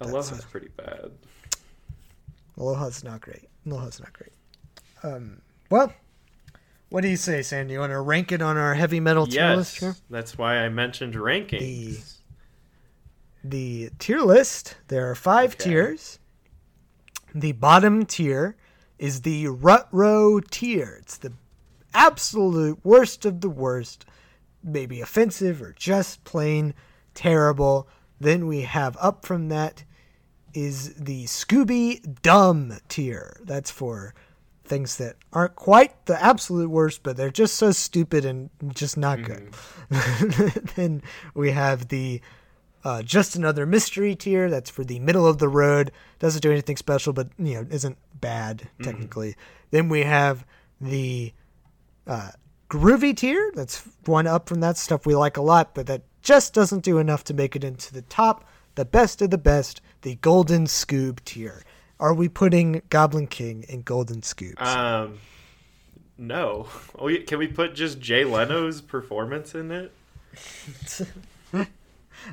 Aloha's pretty bad. Aloha's not great. Aloha's not great. Um, well, what do you say, Sam? Do you want to rank it on our Heavy Meddle tier list here? Yes, that's why I mentioned rankings. The tier list. There are five Okay. tiers. The bottom tier is the rut row tier. It's the absolute worst of the worst, maybe offensive or just plain terrible. Then we have up from that is the Scooby Dumb tier. That's for things that aren't quite the absolute worst, but they're just so stupid and just not good. then we have the uh, just another mystery tier. That's for the middle of the road. Doesn't do anything special, but you know isn't bad technically. Then we have the uh, groovy tier. That's one up from that stuff we like a lot, but that just doesn't do enough to make it into the top, the best of the best, the Golden Scoob tier. Are we putting Goblin King in Golden Scoobs? Um, no. Oh, Can we put just Jay Leno's performance in it?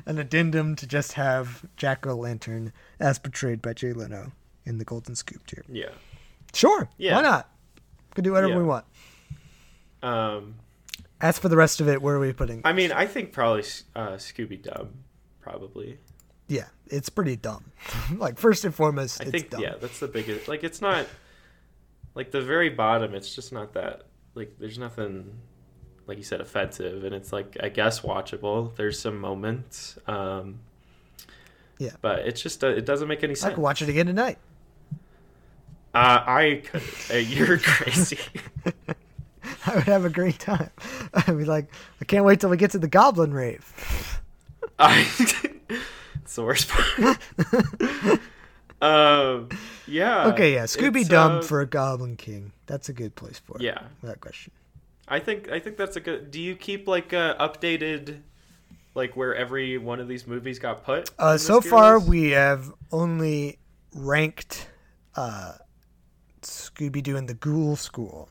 An addendum to just have Jack O' Lantern as portrayed by Jay Leno in the Golden Scoob tier. Yeah. Sure. Yeah. Why not? We can do whatever Yeah. we want. Um, As for the rest of it, where are we putting? I mean, I think probably uh, Scooby Doo, probably. yeah, it's pretty dumb. like first and foremost, I it's think dumb. yeah, that's the biggest. Like, it's not like the very bottom. It's just not that. Like, there's nothing, like you said, offensive, and it's like I guess watchable. There's some moments. Um, Yeah. but it's just uh, it doesn't make any sense. I could watch it again tonight. Uh, I could. Uh, you're crazy. I would have a great time. I'd be like, I can't wait till we get to the Goblin Rave. I. it's the worst part. um. Yeah. Okay, yeah, Scooby it's, Dum uh, for a Goblin King. That's a good place for it. Yeah. without question. I think I think that's a good. Do you keep like uh, updated, like where every one of these movies got put? Uh, so far, we have only ranked uh, Scooby Doo in the Ghoul School,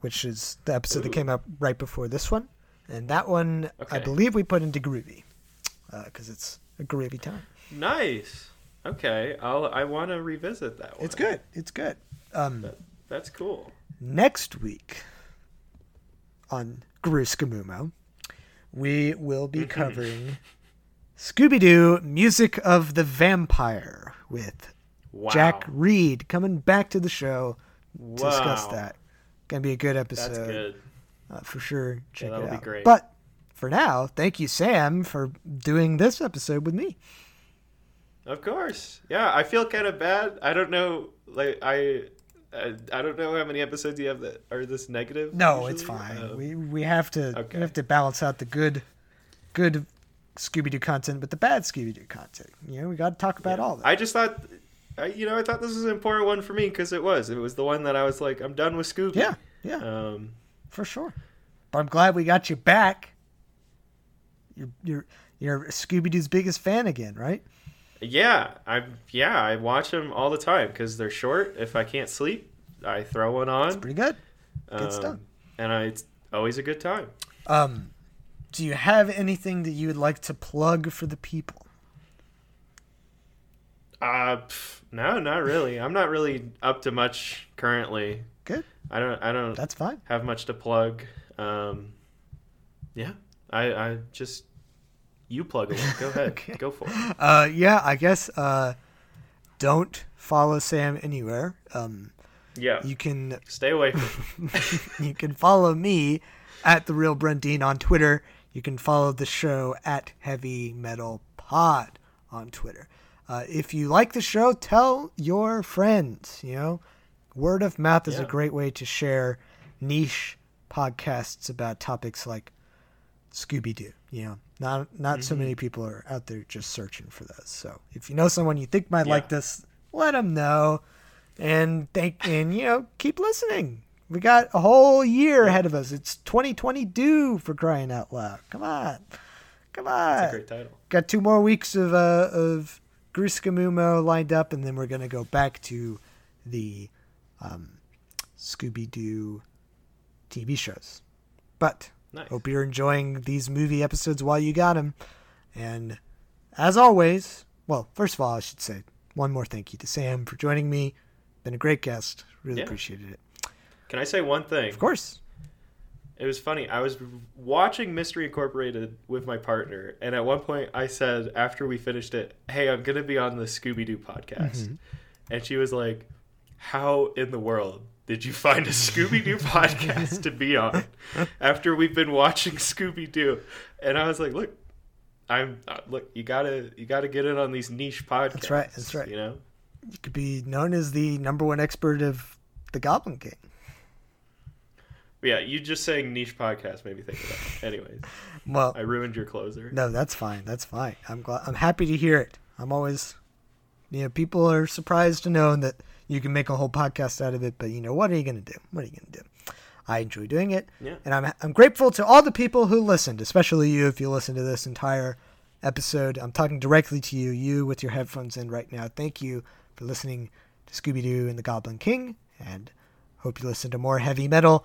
which is the episode that came out right before this one. And that one, I believe we put into Groovy, because it's a groovy time. nice. Okay, I'll I want to revisit that one. It's good. It's good. Um, That, that's cool. next week on Gruskamumo, we will be covering Scooby Doo Music of the Vampire with Wow. Jack Reed coming back to the show to discuss that. Gonna be a good episode. That's good. Uh, for sure. Check that'll it be great. But for now, thank you, Sam, for doing this episode with me. Of course. Yeah, I feel kind of bad. I don't know. Like I. I, I don't know how many episodes you have that are this negative. No, it's fine. Um, we we have to okay. we have to balance out the good good Scooby Doo content with the bad Scooby Doo content. You know, we got to talk about all that. I just thought, I, you know, I thought this was an important one for me because it was. It was the one that I was like, I'm done with Scooby. yeah, yeah, Um, for sure. But I'm glad we got you back. You're you're you're Scooby Doo's biggest fan again, right? yeah, I'm. yeah I watch them all the time because they're short. If I can't sleep, I throw one on. Pretty good. good um, stuff. And I, it's always a good time. Um, do you have anything that you would like to plug for the people? Uh, pff, no, not really. I'm not really up to much currently. Good. I don't. I don't That's fine. have much to plug. Um, yeah, I, I just you plug away. Go ahead. Okay. Go for it. Uh, yeah, I guess. Uh, don't follow Sam anywhere. Um, Yeah. you can Stay away from. you can follow me at the real Brundine on Twitter. You can follow the show at Heavy Meddle Pod on Twitter. Uh, if you like the show, tell your friends. You know, word of mouth is a great way to share niche podcasts about topics like Scooby Doo. You know, not not so Mm-hmm. many people are out there just searching for those. So if you know someone you think might Yeah. like this, let them know, and thank and you know keep listening. We got a whole year ahead of us. It's 2022 for crying out loud. Come on, come on. That's a great title. Got two more weeks of uh, of Gruskamumo lined up, and then we're gonna go back to the um, Scooby Doo TV shows. But Nice. hope you're enjoying these movie episodes while you got them. And as always, well, first of all, I should say one more thank you to Sam for joining me. Been a great guest. Really Yeah. appreciated it. Can I say one thing? Of course. It was funny. I was watching Mystery Incorporated with my partner, and at one point I said after we finished it, "Hey, I'm gonna be on the Scooby Doo podcast," Mm-hmm. and she was like, "How in the world did you find a Scooby Doo podcast to be on after we've been watching Scooby Doo?" And I was like, "Look, I'm uh, look. You gotta you gotta get in on these niche podcasts. That's right, that's right. You know." You could be known as the number one expert of the Goblin King yeah, you just saying niche podcast made me think of that. Anyways, well, I ruined your closer. No, that's fine. That's fine. I'm glad. I'm happy to hear it. I'm always, you know, people are surprised to know that you can make a whole podcast out of it. But you know, what are you going to do? What are you going to do? I enjoy doing it, yeah. and I'm I'm grateful to all the people who listened, especially you if you listened to this entire episode. I'm talking directly to you, you with your headphones in right now. Thank you for listening to Scooby Doo and the Goblin King, and hope you listen to more Heavy Meddle.